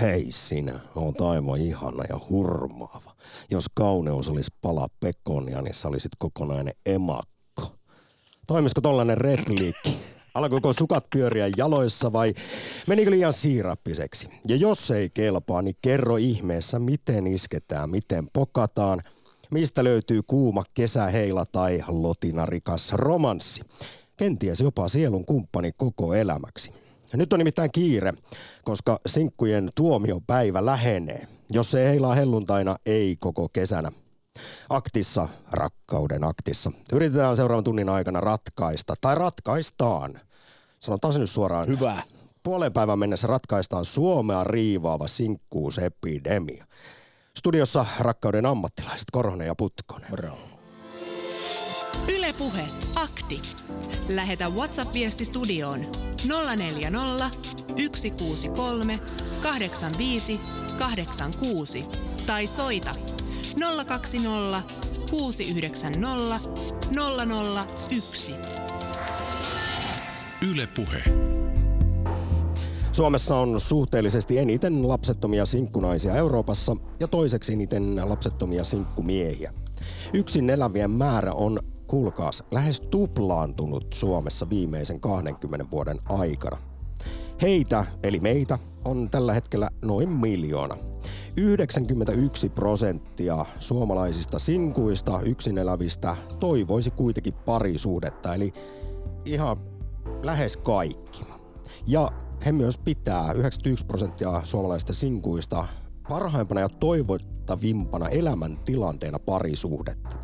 Hei sinä, oot aivan ihana ja hurmaava. Jos kauneus olisi pala pekonia, niin sä olisit kokonainen emakko. Toimisiko tollanen repliikki? Alkoiko sukat pyöriä jaloissa vai menikö liian siirappiseksi? Ja jos ei kelpaa, niin kerro ihmeessä, miten isketään, miten pokataan, mistä löytyy kuuma kesäheila tai lotinarikas romanssi. Kenties jopa sielun kumppani koko elämäksi. Ja nyt on nimittäin kiire, koska sinkkujen tuomiopäivä lähenee. Jos se heilaa helluntaina, ei koko kesänä. Aktissa, rakkauden aktissa. Yritetään seuraavan tunnin aikana ratkaista, tai ratkaistaan. Sanotaan se nyt suoraan. Hyvä. Puolen päivän mennessä ratkaistaan Suomea riivaava sinkkuusepidemia. Studiossa rakkauden ammattilaiset Korhonen ja Putkonen. Bravo. Ylepuhe akti. Lähetä WhatsApp-viesti studioon 040 163 85 86 tai soita 020 690 001. Yle Puhe. Suomessa on suhteellisesti eniten lapsettomia sinkkunaisia Euroopassa ja toiseksi eniten lapsettomia sinkkumiehiä. Yksin elävien määrä on, kuulkaas, lähes tuplaantunut Suomessa viimeisen 20 vuoden aikana. Heitä, eli meitä, on tällä hetkellä noin miljoona. 91 prosenttia suomalaisista sinkuista yksin elävistä toivoisi kuitenkin parisuhdetta, eli ihan lähes kaikki. Ja he myös pitää 91 prosenttia suomalaisista sinkuista parhaimpana ja toivottavimpana elämäntilanteena parisuhdetta.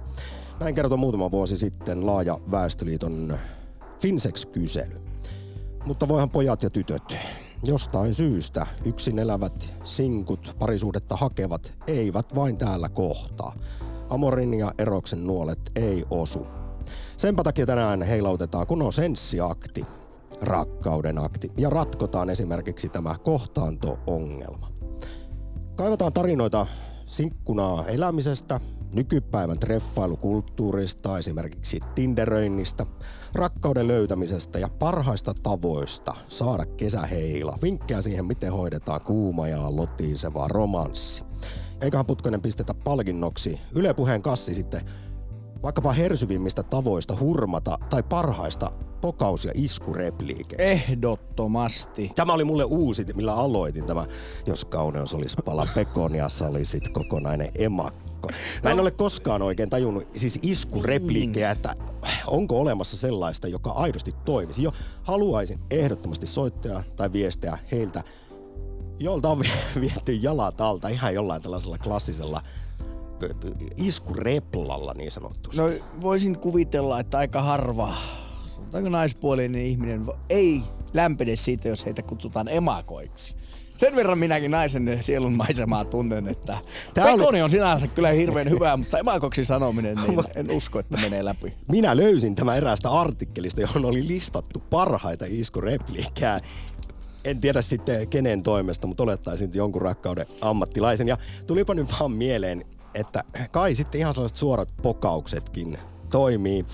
Näin kertoi muutama vuosi sitten laaja Väestöliiton Finsex-kysely. Mutta voihan pojat ja tytöt jostain syystä yksin elävät sinkut parisuhdetta hakevat eivät vain täällä kohtaa. Amorin ja eroksen nuolet ei osu. Senpä takia tänään heilautetaan kunnon senssiakti, rakkauden akti, ja ratkotaan esimerkiksi tämä kohtaanto-ongelma. Kaivataan tarinoita sinkkunaa elämisestä, nykypäivän treffailukulttuurista, esimerkiksi tinderöinnistä, rakkauden löytämisestä ja parhaista tavoista saada kesäheila. Vinkkejä siihen, miten hoidetaan kuuma ja lotiseva romanssi. Eiköhän Putkonen pistetä palkinnoksi Yle Puheen kassi sitten vaikkapa hersyvimmistä tavoista hurmata tai parhaista pokaus- ja iskurepliikeistä. Ehdottomasti. Tämä oli mulle uusi, millä aloitin tämä, jos kauneus olisi pala pekonia, sä olisit kokonainen emakko. Mä en ole koskaan oikein tajunnut siis iskurepliikkejä, että onko olemassa sellaista, joka aidosti toimisi. Jo haluaisin ehdottomasti soittaa tai viestiä heiltä, jolta on viety jalat alta ihan jollain tällaisella klassisella iskureplalla niin sanottusti. No voisin kuvitella, että aika harva, sanotaanko naispuolinen ihminen, ei lämpene siitä, jos heitä kutsutaan emakoiksi. Sen verran minäkin naisen sielun maisemaa tunnen, että Tää Pekoni oli- on sinänsä kyllä hirveän hyvä, mutta emakoksi sanominen, niin en usko, että menee läpi. Minä löysin tämä eräästä artikkelista, johon oli listattu parhaita iskurepliikkejä. En tiedä sitten kenen toimesta, mutta olettaisin jonkun rakkauden ammattilaisen. Ja tulipa nyt vaan mieleen, että kai sitten ihan sellaiset suorat pokauksetkin toimii.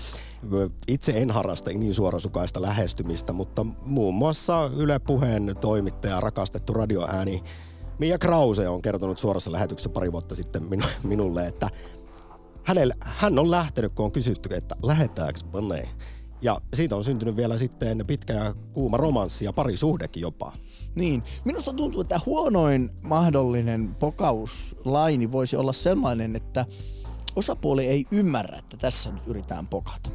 Itse en harrasta niin suorasukaista lähestymistä, mutta muun muassa Yle Puheen toimittaja, rakastettu radioääni Mia Krause on kertonut suorassa lähetyksessä pari vuotta sitten minu, minulle, että hänelle, hän on lähtenyt, kun on kysytty, että lähetäänkö Bonne. Ja siitä on syntynyt vielä sitten pitkä ja kuuma romanssi ja parisuhdekin jopa. Niin. Minusta tuntuu, että huonoin mahdollinen pokauslaini voisi olla sellainen, että osapuoli ei ymmärrä, että tässä nyt yritetään pokata.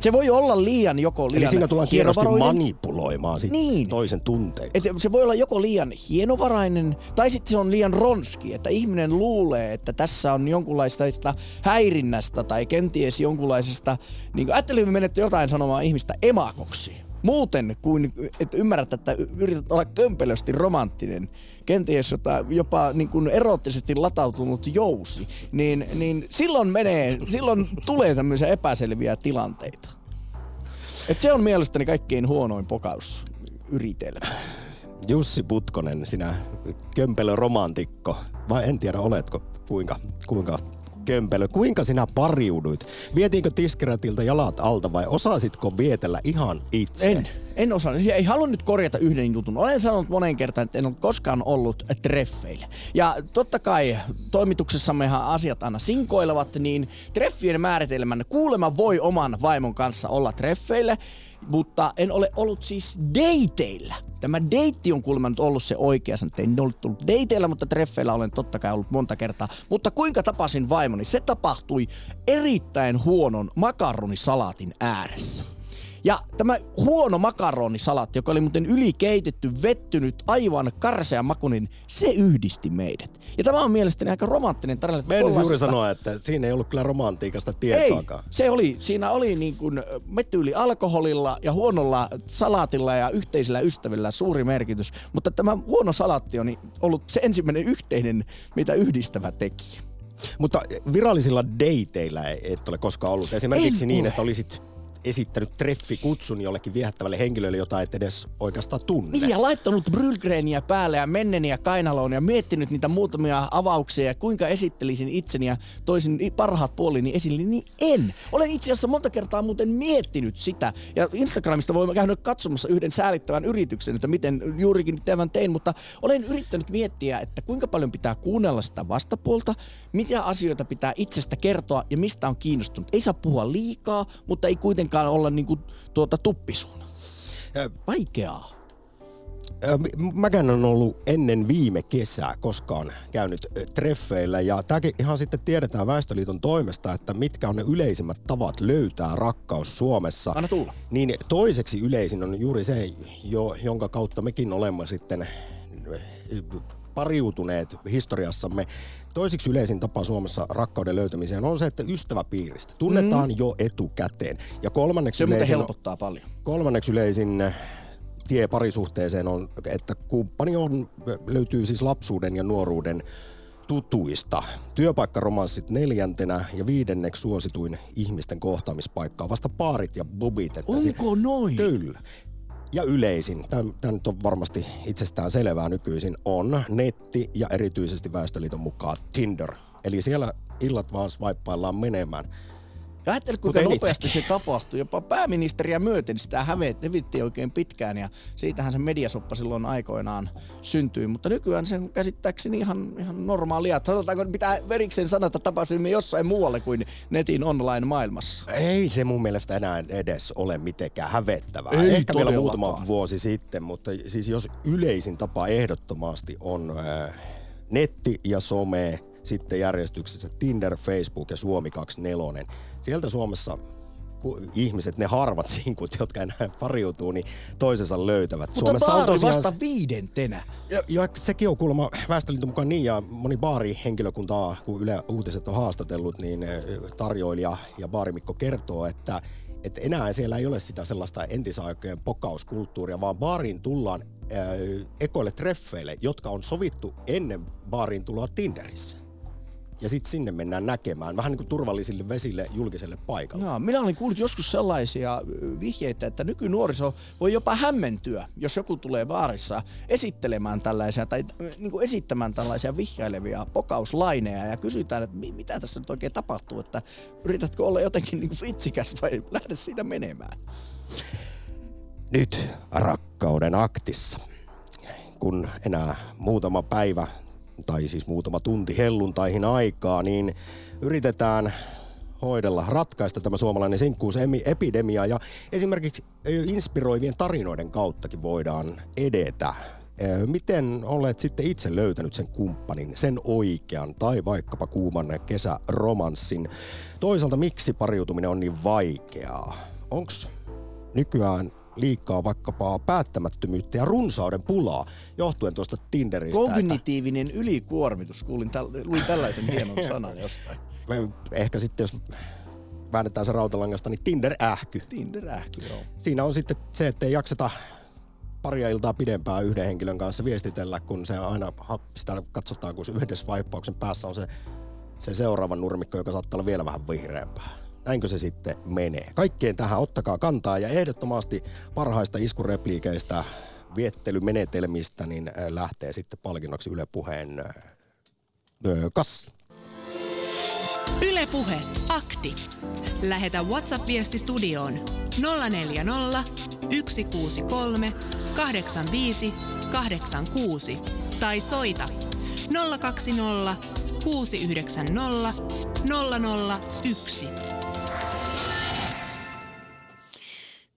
Se voi olla liian joko liian Eli siinä tullaan hienovarainen- manipuloimaan sit Niin. toisen tunteita. Et se voi olla joko liian hienovarainen tai sitten se on liian ronski, että ihminen luulee, että tässä on jonkunlaista häirinnästä tai kenties jonkunlaisesta, niin kuin ajattelin menette jotain sanomaan ihmistä emakoksi. Muuten kuin, että ymmärrät, että yrität olla kömpelösti romanttinen, kenties jota, jopa niin kuin erottisesti latautunut jousi, niin, niin silloin menee, silloin tulee tämmöisiä epäselviä tilanteita. Et se on mielestäni kaikkein huonoin pokausyritelmä. Jussi Putkonen, sinä kömpelö romantikko. Vai en tiedä, oletko kuinka, kuinka kömpelö, kuinka sinä pariuduit? Vietiinkö tiskiratilta jalat alta vai osasitko vietellä ihan itse? En, en osaa. Ei halua nyt korjata yhden jutun. Olen sanonut monen kertaan, että en ole koskaan ollut treffeillä. Ja totta kai toimituksessammehan asiat aina sinkoilevat, niin treffien määritelmän kuulema voi oman vaimon kanssa olla treffeille mutta en ole ollut siis dateilla. Tämä deitti on kuulemma nyt ollut se oikea että en ollut tullut dateilla, mutta treffeillä olen totta kai ollut monta kertaa. Mutta kuinka tapasin vaimoni? Se tapahtui erittäin huonon makaronisalaatin ääressä. Ja tämä huono makaronisalatti, joka oli muuten ylikeitetty, vettynyt, aivan karsea makunin, se yhdisti meidät. Ja tämä on mielestäni aika romanttinen tarina. Mä en juuri sanoa, että siinä ei ollut kyllä romantiikasta tietoakaan. Ei, se oli, siinä oli niin kuin metyyli alkoholilla ja huonolla salaatilla ja yhteisillä ystävillä suuri merkitys. Mutta tämä huono salaatti on ollut se ensimmäinen yhteinen, mitä yhdistävä tekijä. Mutta virallisilla dateilla et ole koskaan ollut. Esimerkiksi en niin, ole. että olisit esittänyt treffikutsun jollekin viehättävälle henkilölle, jota et edes oikeastaan tunne. Niin, ja laittanut brylgreeniä päälle ja menneniä kainaloon ja miettinyt niitä muutamia avauksia ja kuinka esittelisin itseni ja toisin parhaat puolini esille, niin en. Olen itse asiassa monta kertaa muuten miettinyt sitä. Ja Instagramista voimme käydä katsomassa yhden säälittävän yrityksen, että miten juurikin tämän tein, mutta olen yrittänyt miettiä, että kuinka paljon pitää kuunnella sitä vastapuolta, mitä asioita pitää itsestä kertoa ja mistä on kiinnostunut. Ei saa puhua liikaa, mutta ei kuitenkaan kuitenkaan olla niinku tuota tuppisuuna. Vaikeaa. Mäkään on ollut ennen viime kesää koskaan käynyt treffeillä ja tämäkin ihan sitten tiedetään Väestöliiton toimesta, että mitkä on ne yleisimmät tavat löytää rakkaus Suomessa. Anna tulla. Niin toiseksi yleisin on juuri se, jo, jonka kautta mekin olemme sitten pariutuneet historiassamme. Toisiksi yleisin tapa Suomessa rakkauden löytämiseen on se, että ystäväpiiristä tunnetaan mm. jo etukäteen. Ja kolmanneksi se yleisin, helpottaa paljon. Kolmanneksi yleisin eh, tie parisuhteeseen on, että kumppani on, löytyy siis lapsuuden ja nuoruuden tutuista. Työpaikkaromanssit neljäntenä ja viidenneksi suosituin ihmisten kohtaamispaikka vasta paarit ja bubit. Että Onko si- noin? Kyllä ja yleisin, tämä nyt on varmasti itsestään selvää nykyisin, on netti ja erityisesti Väestöliiton mukaan Tinder. Eli siellä illat vaan swipeaillaan menemään. Ja ajattele, kuinka nopeasti itsekin. se tapahtui. Jopa pääministeriä myöten sitä hävitti oikein pitkään ja siitähän se mediasoppa silloin aikoinaan syntyi. Mutta nykyään se on käsittääkseni ihan, ihan normaalia. Sanotaanko, pitää verikseen sanoa, että tapasimme jossain muualle kuin netin online-maailmassa. Ei se mun mielestä enää edes ole mitenkään hävettävää. Ei Ehkä vielä muutama vuosi sitten, mutta siis jos yleisin tapa ehdottomasti on äh, netti ja some, sitten järjestyksessä Tinder, Facebook ja Suomi 24. Sieltä Suomessa ihmiset, ne harvat sinkut, jotka enää pariutuu, niin toisensa löytävät. Mutta Suomessa baari on tosiaan... vasta viidentenä. Ja, ja sekin on kuulemma Väestöliiton mukaan niin, ja moni baarihenkilökuntaa, kun Yle Uutiset on haastatellut, niin eh, tarjoilija ja baarimikko kertoo, että että enää siellä ei ole sitä sellaista entisaikojen pokauskulttuuria, vaan baariin tullaan äh, ekoille treffeille, jotka on sovittu ennen baariin tuloa Tinderissä ja sitten sinne mennään näkemään, vähän niin kuin turvallisille vesille julkiselle paikalle. Joo, minä olin kuullut joskus sellaisia vihjeitä, että nykynuoriso voi jopa hämmentyä, jos joku tulee baarissa esittelemään tällaisia tai niin kuin esittämään tällaisia vihjailevia pokauslaineja ja kysytään, että mitä tässä nyt oikein tapahtuu, että yritätkö olla jotenkin niin kuin vitsikäs vai lähde siitä menemään. Nyt rakkauden aktissa kun enää muutama päivä tai siis muutama tunti helluntaihin aikaa, niin yritetään hoidella, ratkaista tämä suomalainen sinkkuusepidemia ja esimerkiksi inspiroivien tarinoiden kauttakin voidaan edetä. Miten olet sitten itse löytänyt sen kumppanin, sen oikean tai vaikkapa kuuman kesäromanssin? Toisaalta miksi pariutuminen on niin vaikeaa? Onko nykyään liikaa vaikkapa päättämättömyyttä ja runsauden pulaa johtuen tuosta Tinderistä. Kognitiivinen että... ylikuormitus, kuulin täl, luin tällaisen hienon sanan jostain. Ehkä sitten jos väännetään se rautalangasta, niin Tinder-ähky. Tinder-ähky, joo. Siinä on sitten se, että ei jakseta paria iltaa pidempään yhden henkilön kanssa viestitellä, kun se aina sitä katsotaan, kun se yhdessä vaippauksen päässä on se, se seuraava nurmikko, joka saattaa olla vielä vähän vihreämpää. Näinkö se sitten menee? Kaikkeen tähän ottakaa kantaa ja ehdottomasti parhaista iskurepliikeistä, viettelymenetelmistä, niin lähtee sitten palkinnoksi Yle Puheen kassi. Ylepuhe akti. Lähetä WhatsApp-viesti studioon 040 163 85 86 tai soita 020 690 001.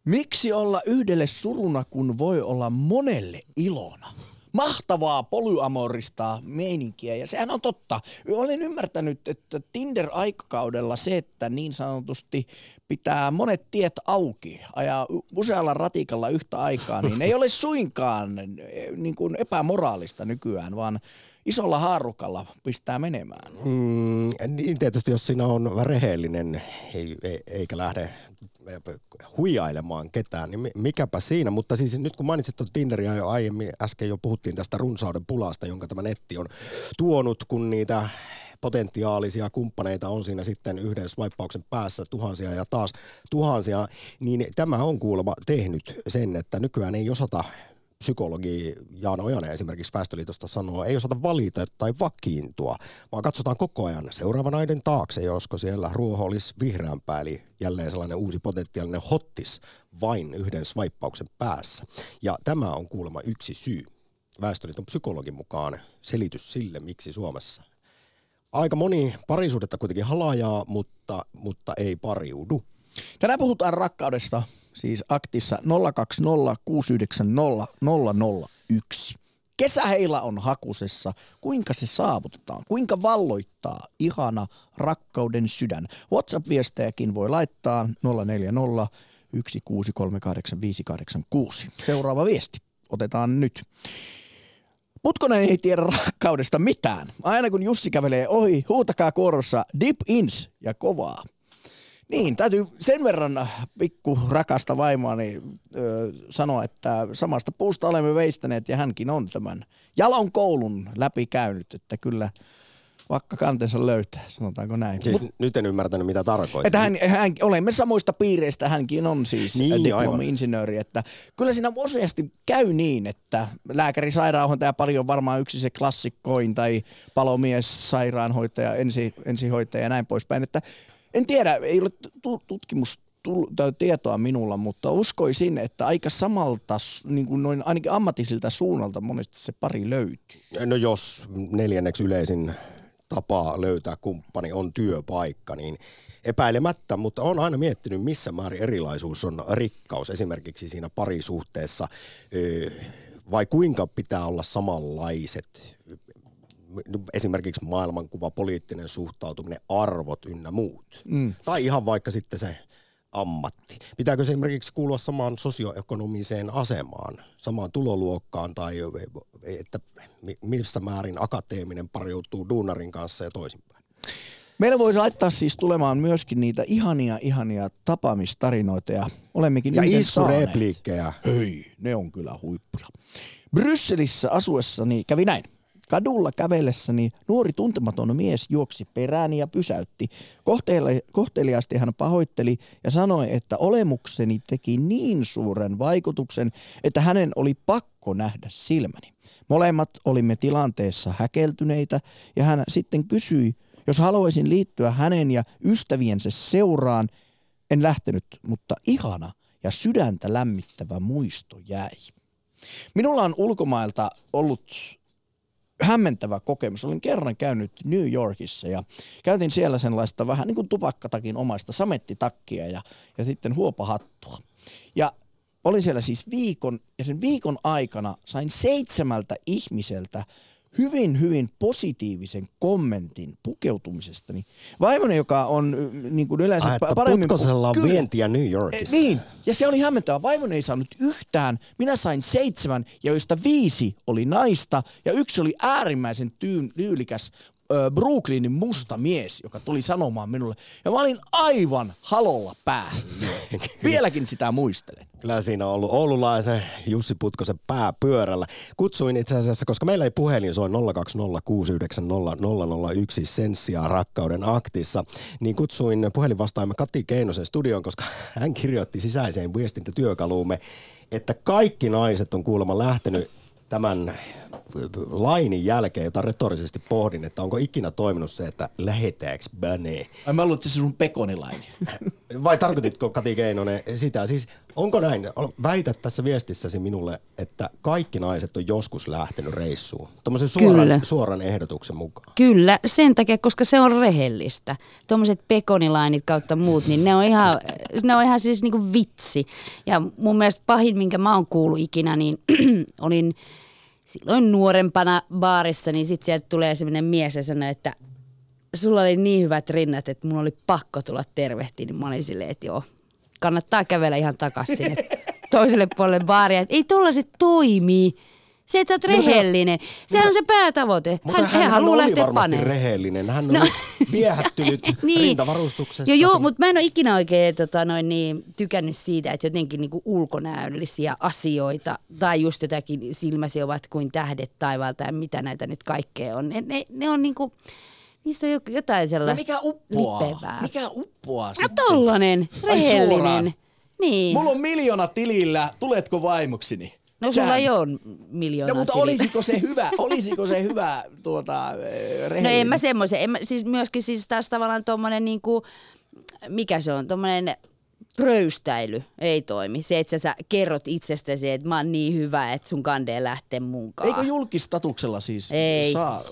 Miksi olla yhdelle suruna, kun voi olla monelle ilona? Mahtavaa polyamorista meininkiä ja sehän on totta. Olen ymmärtänyt, että Tinder-aikakaudella se, että niin sanotusti pitää monet tiet auki, ajaa usealla ratikalla yhtä aikaa, niin ei ole suinkaan niin kuin epämoraalista nykyään, vaan isolla haarukalla pistää menemään. Mm, niin tietysti, jos siinä on rehellinen ei, ei, eikä lähde huijailemaan ketään, niin mikäpä siinä. Mutta siis nyt kun mainitsit tuon Tinderia jo aiemmin, äsken jo puhuttiin tästä runsauden pulasta, jonka tämä netti on tuonut, kun niitä potentiaalisia kumppaneita on siinä sitten yhden swipeauksen päässä tuhansia ja taas tuhansia, niin tämä on kuulemma tehnyt sen, että nykyään ei osata psykologi Jaana Ojanen esimerkiksi Väestöliitosta sanoo, ei osata valita tai vakiintua, vaan katsotaan koko ajan seuraavan aiden taakse, josko siellä ruoho olisi vihreämpää, eli jälleen sellainen uusi potentiaalinen hottis vain yhden swipeauksen päässä. Ja tämä on kuulemma yksi syy. Väestöliiton psykologin mukaan selitys sille, miksi Suomessa aika moni parisuudetta kuitenkin halajaa, mutta, mutta ei pariudu. Tänään puhutaan rakkaudesta, siis aktissa 020690001. Kesäheila on hakusessa. Kuinka se saavutetaan? Kuinka valloittaa ihana rakkauden sydän? WhatsApp-viestejäkin voi laittaa 040 1638586. Seuraava viesti otetaan nyt. Putkonen ei tiedä rakkaudesta mitään. Aina kun Jussi kävelee ohi, huutakaa kuorossa dip ins ja kovaa. Niin, täytyy sen verran pikku rakasta vaimoani ö, sanoa, että samasta puusta olemme veistäneet ja hänkin on tämän jalon koulun läpi käynyt, että kyllä vaikka kantensa löytää, sanotaanko näin. Siis Mut, nyt en ymmärtänyt, mitä tarkoittaa. Että hän, hän, olemme samoista piireistä, hänkin on siis niin, diplomi-insinööri, että kyllä siinä useasti käy niin, että lääkäri, sairaanhoitaja, pari on varmaan yksi se klassikkoin, tai palomies, sairaanhoitaja, ensi, ensihoitaja ja näin poispäin, että en tiedä, ei ole tutkimus tietoa minulla, mutta uskoisin, että aika samalta, niin kuin noin ainakin ammatillisilta suunnalta monesti se pari löytyy. No jos neljänneksi yleisin tapa löytää kumppani on työpaikka, niin epäilemättä, mutta on aina miettinyt, missä määrin erilaisuus on rikkaus esimerkiksi siinä parisuhteessa, vai kuinka pitää olla samanlaiset esimerkiksi maailmankuva, poliittinen suhtautuminen, arvot ynnä muut. Mm. Tai ihan vaikka sitten se ammatti. Pitääkö se esimerkiksi kuulua samaan sosioekonomiseen asemaan, samaan tuloluokkaan tai että missä määrin akateeminen pariutuu duunarin kanssa ja toisinpäin? Meillä voi laittaa siis tulemaan myöskin niitä ihania, ihania tapaamistarinoita ja olemmekin Ja iskurepliikkejä. Hei, ne on kyllä huippuja. Brysselissä asuessani kävi näin. Kadulla kävellessäni nuori tuntematon mies juoksi perääni ja pysäytti. Kohteli, kohteliaasti hän pahoitteli ja sanoi, että olemukseni teki niin suuren vaikutuksen, että hänen oli pakko nähdä silmäni. Molemmat olimme tilanteessa häkeltyneitä ja hän sitten kysyi, jos haluaisin liittyä hänen ja ystäviensä seuraan. En lähtenyt, mutta ihana ja sydäntä lämmittävä muisto jäi. Minulla on ulkomailta ollut hämmentävä kokemus. Olin kerran käynyt New Yorkissa ja käytin siellä sellaista vähän niin kuin tupakkatakin omaista samettitakkia ja, ja sitten huopahattua. Ja olin siellä siis viikon ja sen viikon aikana sain seitsemältä ihmiseltä hyvin, hyvin positiivisen kommentin pukeutumisesta. Niin vaimoni, joka on niin kuin yleensä Ai, että paremmin... Putkosella on vientiä New Yorkissa. Niin, ja se oli hämmentävä. Vaimoni ei saanut yhtään. Minä sain seitsemän, ja joista viisi oli naista, ja yksi oli äärimmäisen tyylikäs Brooklynin musta mies, joka tuli sanomaan minulle. Ja mä olin aivan halolla päähän. Vieläkin sitä muistelen. Kyllä siinä on ollut oululaisen Jussi Putkosen pää pyörällä. Kutsuin itse asiassa, koska meillä ei puhelin soi 020690001 senssiä rakkauden aktissa, niin kutsuin puhelinvastaajamme Kati Keinosen studioon, koska hän kirjoitti sisäiseen viestintätyökaluumme, että kaikki naiset on kuulemma lähtenyt tämän lainin jälkeen, jota retorisesti pohdin, että onko ikinä toiminut se, että lähetääks bänee? Ai mä luulen, että se sun pekonilaini. Vai tarkoititko Kati Keinonen sitä? Siis onko näin? Väität tässä viestissäsi minulle, että kaikki naiset on joskus lähtenyt reissuun. Tuommoisen suoran, suoran ehdotuksen mukaan. Kyllä, sen takia, koska se on rehellistä. Tuommoiset pekonilainit kautta muut, niin ne on ihan, ne on ihan siis niinku vitsi. Ja mun mielestä pahin, minkä mä oon kuullut ikinä, niin olin silloin nuorempana baarissa, niin sitten sieltä tulee sellainen mies ja sanoo, että sulla oli niin hyvät rinnat, että mun oli pakko tulla tervehtiin. Niin mä olin silleen, että joo, kannattaa kävellä ihan takaisin toiselle puolelle baaria. Että ei tollaset toimii. Se, että sä oot rehellinen. Se on se päätavoite. Mutta hän, hän, hän oli varmasti paneen. rehellinen. Hän on no. viehättynyt niin. rintavarustuksesta. Joo, joo mutta mä en ole ikinä oikein tota, noin, niin, tykännyt siitä, että jotenkin niin kuin ulkonäöllisiä asioita tai just jotakin silmäsi ovat kuin tähdet taivaalta ja mitä näitä nyt kaikkea on. Ne, ne, ne on niin kuin, Niissä on jotain sellaista no mikä uppoaa? Lipevää. Mikä uppoaa No tollanen, rehellinen. Niin. Mulla on miljoona tilillä, tuletko vaimoksini? No sulla ei ole miljoonaa No mutta tilillä. olisiko se hyvä, olisiko se hyvä tuota, rehellinen? No en mä semmoisen, en mä, siis myöskin siis taas tavallaan tommonen niinku, mikä se on, tommonen pröystäily ei toimi. Se, että sä kerrot itsestäsi, että mä oon niin hyvä, että sun kandee lähtee mukaan. Eikö julkistatuksella siis ei. saa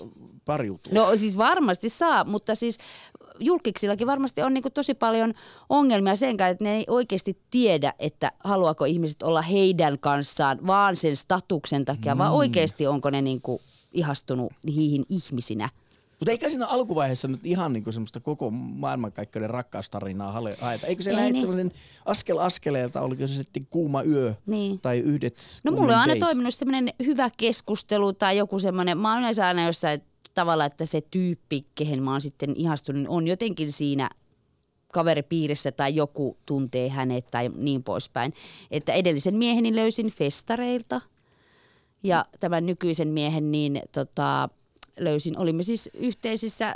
pariutua? No siis varmasti saa, mutta siis julkiksillakin varmasti on niin tosi paljon ongelmia sen kanssa, että ne ei oikeasti tiedä, että haluaako ihmiset olla heidän kanssaan vaan sen statuksen takia, mm. vaan oikeasti onko ne niin ihastunut niihin ihmisinä. Mutta eikä siinä alkuvaiheessa nyt ihan niinku semmoista koko maailmankaikkeuden rakkaustarinaa haeta. Eikö se lähde niin. semmoinen askel askeleelta, oliko se sitten kuuma yö niin. tai yhdet No mulla on aina toiminut semmoinen hyvä keskustelu tai joku semmoinen, mä oon yleensä aina jossain tavalla, että se tyyppi, kehen mä oon sitten ihastunut, on jotenkin siinä kaveripiirissä tai joku tuntee hänet tai niin poispäin. Että edellisen mieheni löysin festareilta ja tämän nykyisen miehen niin tota, löysin, olimme siis yhteisissä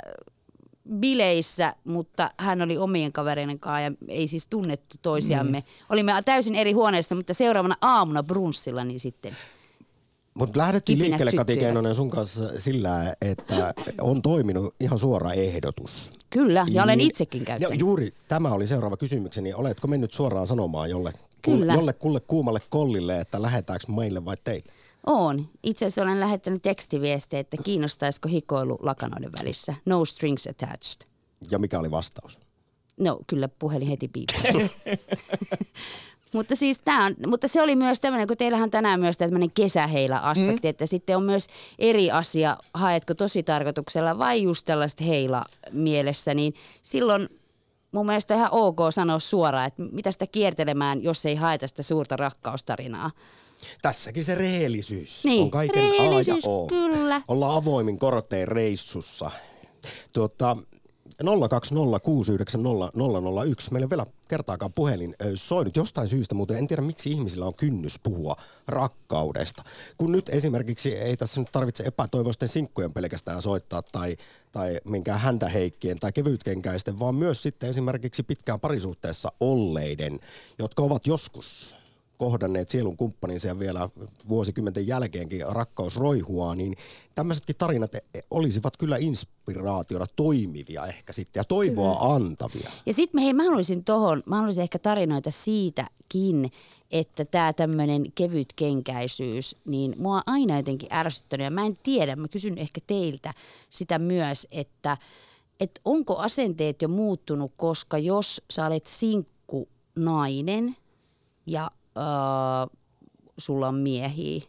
bileissä, mutta hän oli omien kavereiden kanssa ja ei siis tunnettu toisiamme. Mm. Olimme täysin eri huoneessa, mutta seuraavana aamuna brunssilla niin sitten mutta lähdettiin liikkeelle Kati Keinonen sun kanssa sillä, että on toiminut ihan suora ehdotus. Kyllä, ja olen niin, itsekin käyttänyt. Juuri tämä oli seuraava kysymykseni. Oletko mennyt suoraan sanomaan jolle, Kyllä. jolle kulle kuumalle kollille, että lähetäänkö meille vai teille? On. Itse asiassa olen lähettänyt tekstiviestejä, että kiinnostaisiko hikoilu lakanoiden välissä. No strings attached. Ja mikä oli vastaus? No kyllä puhelin heti piippasi. Mutta siis tää on, mutta se oli myös tämmöinen, kun teillähän tänään myös tämmöinen kesäheila-aspekti, mm. että sitten on myös eri asia, haetko tosi tarkoituksella vai just tällaista heila mielessä, niin silloin mun mielestä ihan ok sanoa suoraan, että mitä sitä kiertelemään, jos ei haeta sitä suurta rakkaustarinaa. Tässäkin se rehellisyys niin, on kaiken rehellisyys, A ja O. Kyllä. Ollaan avoimin korotteen reissussa. Tuota, 020690001. Meillä vielä kertaakaan puhelin soinut jostain syystä, mutta en tiedä miksi ihmisillä on kynnys puhua rakkaudesta. Kun nyt esimerkiksi ei tässä nyt tarvitse epätoivoisten sinkkujen pelkästään soittaa tai, tai minkään häntä heikkien tai kevytkenkäisten, vaan myös sitten esimerkiksi pitkään parisuhteessa olleiden, jotka ovat joskus kohdanneet sielun kumppaninsa ja vielä vuosikymmenten jälkeenkin rakkaus roihuaa, niin tämmöisetkin tarinat e, e, olisivat kyllä inspiraationa toimivia ehkä sitten ja toivoa kyllä. antavia. Ja sitten hei, mä haluaisin tohon, mä haluaisin ehkä tarinoita siitäkin, että tämä tämmöinen kevyt kenkäisyys, niin mua on aina jotenkin ärsyttänyt ja mä en tiedä, mä kysyn ehkä teiltä sitä myös, että, että onko asenteet jo muuttunut, koska jos sä olet sinkku nainen ja äh, sulla on miehiä,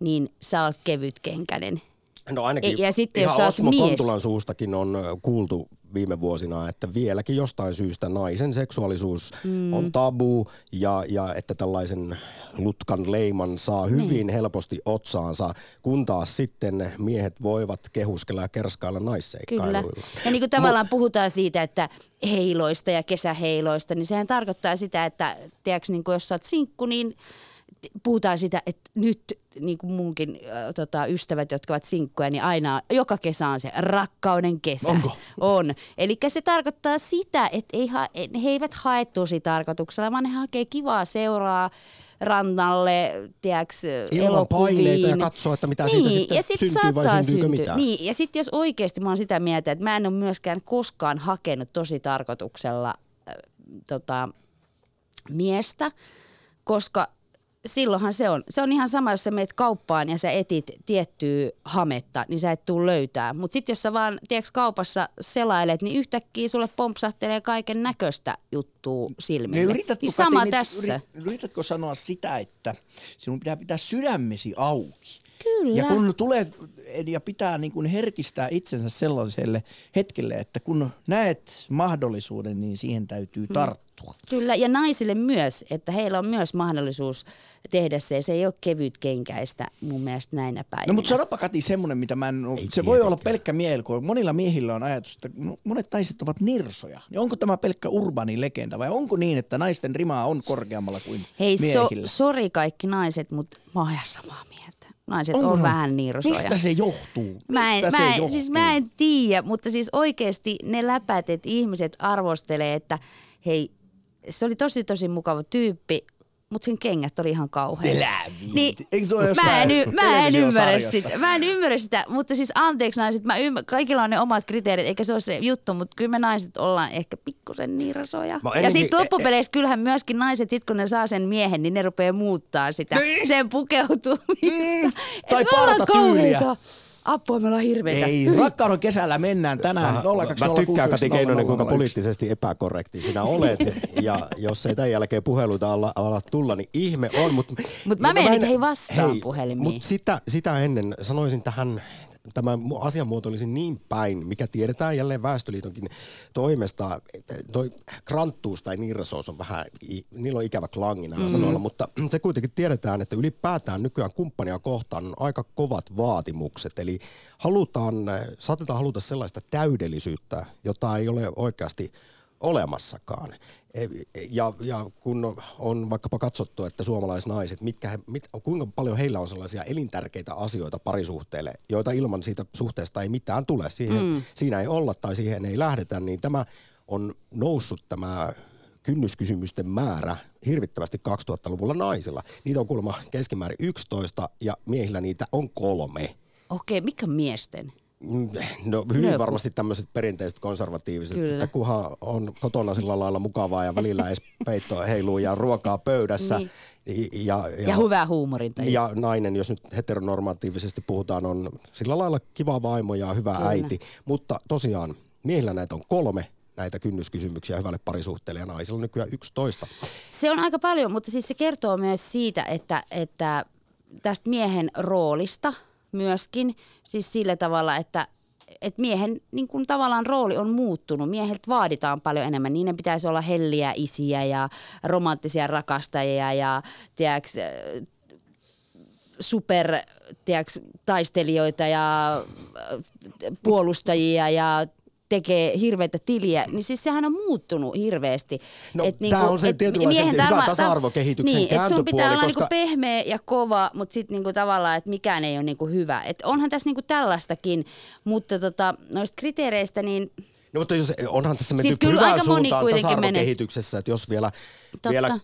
niin sä oot kevytkenkäinen. No ainakin ja sitten, ihan jos Osmo mies... Kontulan suustakin on kuultu viime vuosina, että vieläkin jostain syystä naisen seksuaalisuus mm. on tabu ja, ja että tällaisen lutkan leiman saa hyvin niin. helposti otsaansa, kun taas sitten miehet voivat kehuskella ja kerskailla naisseikkailuilla. Kyllä. Ja niin kuin tavallaan Mo- puhutaan siitä, että heiloista ja kesäheiloista, niin sehän tarkoittaa sitä, että tiedätkö, niin kuin jos sä oot sinkku, niin puhutaan sitä, että nyt niin kuin munkin äh, tota, ystävät, jotka ovat sinkkuja, niin aina joka kesä on se rakkauden kesä. Onko? On. Eli se tarkoittaa sitä, että ei ha, he eivät hae tosi tarkoituksella, vaan he hakee kivaa seuraa, rannalle, tiedäks, Ilman elokuviin. paineita ja katsoo, että mitä siitä sitten ja sit syntyy vai syntyykö syntyä. mitään. Niin, ja sitten jos oikeasti mä oon sitä mieltä, että mä en ole myöskään koskaan hakenut tosi tarkoituksella äh, tota, miestä, koska silloinhan se on. Se on ihan sama, jos sä meet kauppaan ja sä etit tiettyä hametta, niin sä et tuu löytää. Mutta sitten jos sä vaan, tiedätkö, kaupassa selailet, niin yhtäkkiä sulle pompsahtelee kaiken näköistä juttua silmille. Niin yritätkö, niin sama Kati, tässä. Yrit, yritätkö sanoa sitä, että sinun pitää pitää sydämesi auki? Kyllä. Ja kun tulee ja pitää niin kuin herkistää itsensä sellaiselle hetkelle, että kun näet mahdollisuuden, niin siihen täytyy Hmm. tarttua. Kyllä, ja naisille myös, että heillä on myös mahdollisuus tehdä se. Se ei ole kevyt kenkäistä mun mielestä näinä päivinä. No mutta sanoppa Kati semmoinen, mitä mä en, Ei se voi olla pelkkä mielikuva. Monilla miehillä on ajatus, että no, monet naiset ovat nirsoja. Niin onko tämä pelkkä urbani legenda vai onko niin, että naisten rimaa on korkeammalla kuin Hei, so, miehillä? sori kaikki naiset, mutta mä oon ihan samaa. Naiset on ne? vähän nirsoja. Mistä se johtuu? Mistä Mä en, se mä, en, johtuu? siis mä en tiedä, mutta siis oikeasti ne läpätet ihmiset arvostelee, että hei, se oli tosi tosi mukava tyyppi, mutta sen kengät oli ihan kauhean. Niin, mä en, y- mä en ymmärrä sitä. Mä en ymmärrä sitä, mutta siis anteeksi naiset, mä ymmär- kaikilla on ne omat kriteerit, eikä se ole se juttu, mutta kyllä me naiset ollaan ehkä pikkusen nirsoja. Mä Ja sitten loppupeleissä kyllähän myöskin naiset, sit kun ne saa sen miehen, niin ne rupeaa muuttaa sitä, Niin. sen pukeutumista. Mm. Tai partatyyliä. kauheita. Apua, me ollaan hirveitä. Ei, rakkauden kesällä mennään tänään Mä 0206 tykkään Kati Keinonen, kuinka 001. poliittisesti epäkorrekti sinä olet. Ja jos ei tämän jälkeen puheluita ala, ala tulla, niin ihme on. Mutta Mut mä menen nyt hei vastaan puhelimiin. Mutta sitä, sitä ennen sanoisin tähän, tämä mu- asianmuoto olisi niin päin, mikä tiedetään jälleen Väestöliitonkin toimesta. Toi kranttuus tai nirsos on vähän, niillä on ikävä klangi näillä mm. sanoilla, mutta se kuitenkin tiedetään, että ylipäätään nykyään kumppania kohtaan on aika kovat vaatimukset. Eli halutaan, saatetaan haluta sellaista täydellisyyttä, jota ei ole oikeasti olemassakaan. E- Ja, ja kun on vaikkapa katsottu, että suomalaisnaiset, mitkä he, mit, kuinka paljon heillä on sellaisia elintärkeitä asioita parisuhteelle, joita ilman siitä suhteesta ei mitään tule, siihen, mm. siinä ei olla tai siihen ei lähdetä, niin tämä on noussut tämä kynnyskysymysten määrä hirvittävästi 2000-luvulla naisilla. Niitä on kuulemma keskimäärin 11 ja miehillä niitä on kolme. Okei, mikä miesten? No hyvin Nööppu. varmasti tämmöiset perinteiset konservatiiviset, Kyllä. että kunhan on kotona sillä lailla mukavaa ja välillä edes peitto heiluu ja ruokaa pöydässä. Niin. Ja, ja, Ja hyvää huumorintaju. ja nainen, jos nyt heteronormatiivisesti puhutaan, on sillä lailla kiva vaimo ja hyvä Kyllä. äiti. Mutta tosiaan miehillä näitä on kolme näitä kynnyskysymyksiä hyvälle parisuhteelle ja naisilla nykyään 11. Se on aika paljon, mutta siis se kertoo myös siitä, että, että tästä miehen roolista myöskin, siis sillä tavalla, että että miehen niin kuin tavallaan rooli on muuttunut. Mieheltä vaaditaan paljon enemmän. Niiden pitäisi olla helliä isiä ja romanttisia rakastajia ja tiedätkö, super tiedätkö, taistelijoita ja äh, puolustajia ja tekee hirveitä tiliä, niin siis sehän on muuttunut hirveästi. No, Et tää on se tietynlaisen miehen hyvän tarma- tasa-arvokehityksen niin, et sun kääntöpuoli, pitää olla koska- niinku pehmeä ja kova, mutta sitten niinku tavallaan, että mikään ei ole niinku hyvä. Et onhan tässä niinku tällaistakin, mutta tota, noista kriteereistä, niin No mutta jos, onhan tässä menty Sit kyllä aika moni suuntaan kuitenkin tasa-arvokehityksessä, että jos vielä, Totta. vielä äh,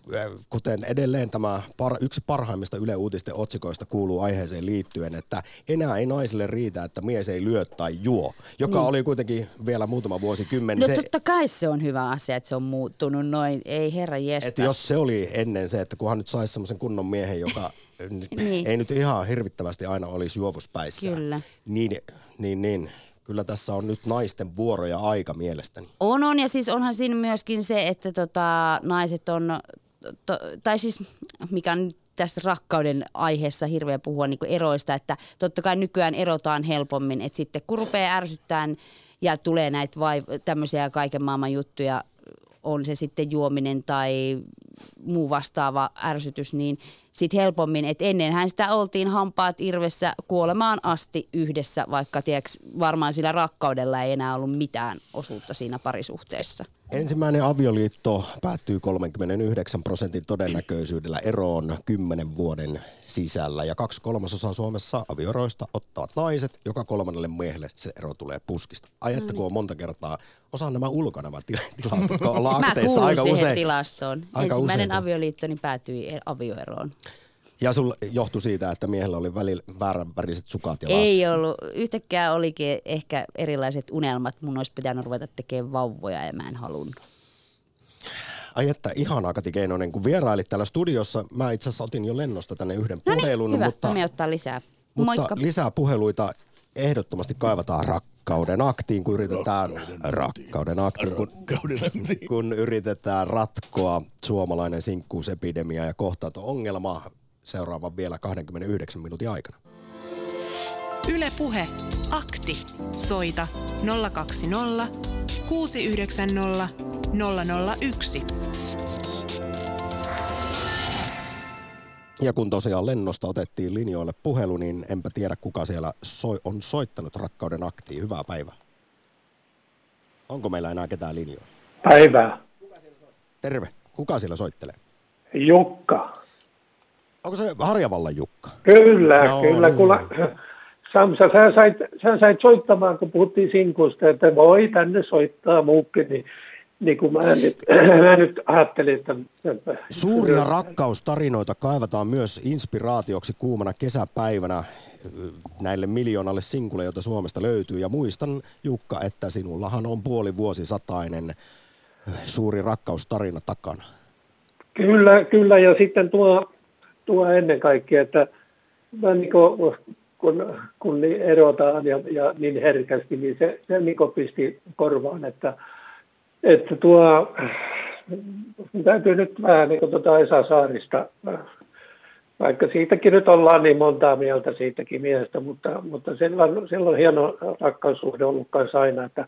kuten edelleen tämä par, yksi parhaimmista Yle Uutisten otsikoista kuuluu aiheeseen liittyen, että enää ei naisille riitä, että mies ei lyö tai juo, joka oli kuitenkin vielä muutama vuosikymmen. no se, totta kai se on hyvä asia, että se on muuttunut noin. Ei herra jestas. että jos se oli ennen se, että kunhan nyt saisi semmoisen kunnon miehen, joka Niin. ei nyt ihan hirvittävästi aina olisi juovuspäissä, Kyllä. niin, niin, niin kyllä tässä on nyt naisten vuoro ja aika mielestäni. On, on. Ja siis onhan siinä myöskin se, että tota, naiset on, to, tai siis mikä on tässä rakkauden aiheessa hirveä puhua niin eroista, että totta kai nykyään erotaan helpommin, että sitten kun rupeaa ärsyttämään ja tulee näitä vai, tämmöisiä kaiken maailman juttuja, on se sitten juominen tai muu vastaava ärsytys, niin sitten helpommin, että ennenhän sitä oltiin hampaat irvessä kuolemaan asti yhdessä, vaikka tiiäks, varmaan sillä rakkaudella ei enää ollut mitään osuutta siinä parisuhteessa. Ensimmäinen avioliitto päättyy 39 prosentin todennäköisyydellä eroon 10 vuoden sisällä. Ja kaksi kolmasosaa Suomessa avioroista ottavat naiset, joka kolmannelle miehelle se ero tulee puskista. Ai että kun on monta kertaa, osaan nämä ulkona nämä tilastot, kun ollaan Mä aika siihen usein. tilastoon. Aika Ensimmäinen usein. avioliittoni päätyi e- avioeroon. Ja sulla johtui siitä, että miehellä oli välillä väärän väriset sukat ja Ei ollut. Yhtäkkiä olikin ehkä erilaiset unelmat. Mun olisi pitänyt ruveta tekemään vauvoja ja mä en halunnut. Ai että ihanaa Kati Keinonen, kun vierailit täällä studiossa. Mä itse asiassa otin jo lennosta tänne yhden No niin, puhelun, hyvä. mutta, Me ottaa lisää. mutta Moikka. lisää puheluita ehdottomasti kaivataan rakkauden aktiin, kun yritetään rakkauden aktiin, kun, kun yritetään ratkoa suomalainen sinkkuusepidemia ja kohtaanto-ongelma seuraavan vielä 29 minuutin aikana. Yle Puhe. Akti. Soita 020 690 001. Ja kun tosiaan lennosta otettiin linjoille puhelu, niin enpä tiedä kuka siellä soi, on soittanut rakkauden aktiin. Hyvää päivää. Onko meillä enää ketään linjoilla? Päivää. Terve. Kuka siellä soittelee? Jukka. Onko se Harjavallan Jukka? Kyllä, Joo, kyllä. niin. Kuule, Samsa, sä sait, sä sait soittamaan, kun puhuttiin sinkusta, että voi tänne soittaa muukin, niin, niin kuin mä nyt, mä nyt ajattelin, että... Suuria rakkaustarinoita kaivataan myös inspiraatioksi kuumana kesäpäivänä ö, näille miljoonalle sinkulle, joita Suomesta löytyy. Ja muistan, Jukka, että sinullahan on puoli vuosisatainen ö, suuri rakkaustarina takana. Kyllä, kyllä, ja sitten tuo, tuo ennen kaikkea, että mä niin kuin, kun, kun niin erotaan ja, ja niin herkästi, niin se, se niin pisti korvaan, että, että tuo, täytyy nyt vähän niin kuin tuota Esa Saarista, vaikka siitäkin nyt ollaan niin montaa mieltä siitäkin miehestä, mutta, mutta sillä, on, sillä on hieno rakkaussuhde ollut kanssa aina, että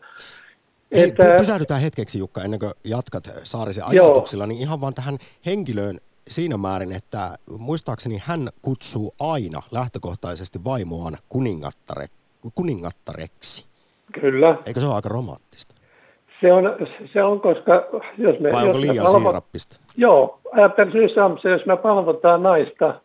Hei, Että- pysähdytään hetkeksi Jukka, ennen kuin jatkat Saarisen Joo. ajatuksilla, niin ihan vaan tähän henkilöön siinä määrin, että muistaakseni hän kutsuu aina lähtökohtaisesti vaimoaan kuningattare, kuningattareksi. kyllä. Eikö se ole aika romanttista? Se on, se on koska jos me... Vai jos onko me liian palvo- siirappista? Joo, ajattelisin Samsa, jos me palvotaan naista,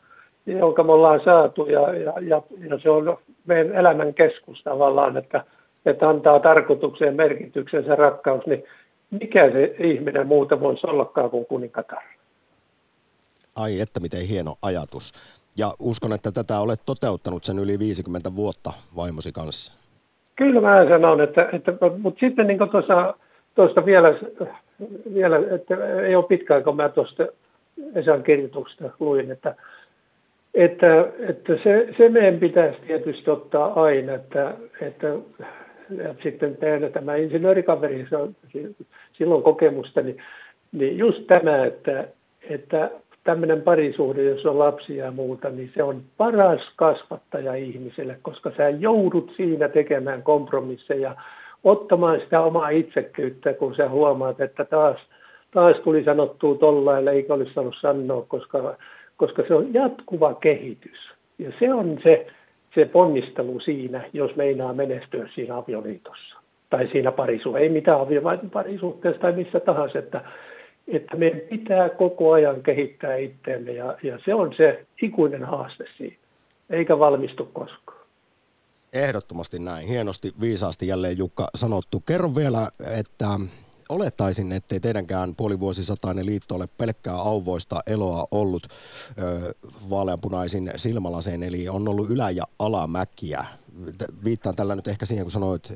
jonka me ollaan saatu, ja, ja, ja, ja se on meidän elämän keskus tavallaan, että, että antaa tarkoitukseen merkityksen se rakkaus, niin mikä se ihminen muuta voisi ollakaan kuin kuningatar? Ai että miten hieno ajatus. Ja uskon, että tätä olet toteuttanut sen yli 50 vuotta vaimosi kanssa. Kyllä mä sanon, että, että mutta sitten niin tuossa, tuosta vielä, vielä, että ei ole pitkään, kun mä tuosta Esan kirjoituksesta luin, että, että, että se, se meidän pitäisi tietysti ottaa aina, että, että ja sitten tehdä tämä insinöörikaveri, silloin kokemusta, niin, niin just tämä, että, että tämmöinen parisuhde, jos on lapsia ja muuta, niin se on paras kasvattaja ihmiselle, koska sä joudut siinä tekemään kompromisseja, ottamaan sitä omaa itsekyyttä, kun sä huomaat, että taas, taas tuli sanottua tollailla, eikä olisi saanut sanoa, koska, koska se on jatkuva kehitys. Ja se on se, se ponnistelu siinä, jos meinaa menestyä siinä avioliitossa tai siinä parisuhteessa, ei mitään aviomaiden parisuhteessa tai missä tahansa, että, että meidän pitää koko ajan kehittää itseämme ja, ja se on se ikuinen haaste siinä, eikä valmistu koskaan. Ehdottomasti näin. Hienosti, viisaasti jälleen Jukka sanottu. Kerro vielä, että olettaisin, ettei teidänkään puolivuosisatainen liitto ole pelkkää auvoista eloa ollut ö, vaaleanpunaisin silmälaseen, eli on ollut ylä- ja alamäkiä. Viittaan tällä nyt ehkä siihen, kun sanoit,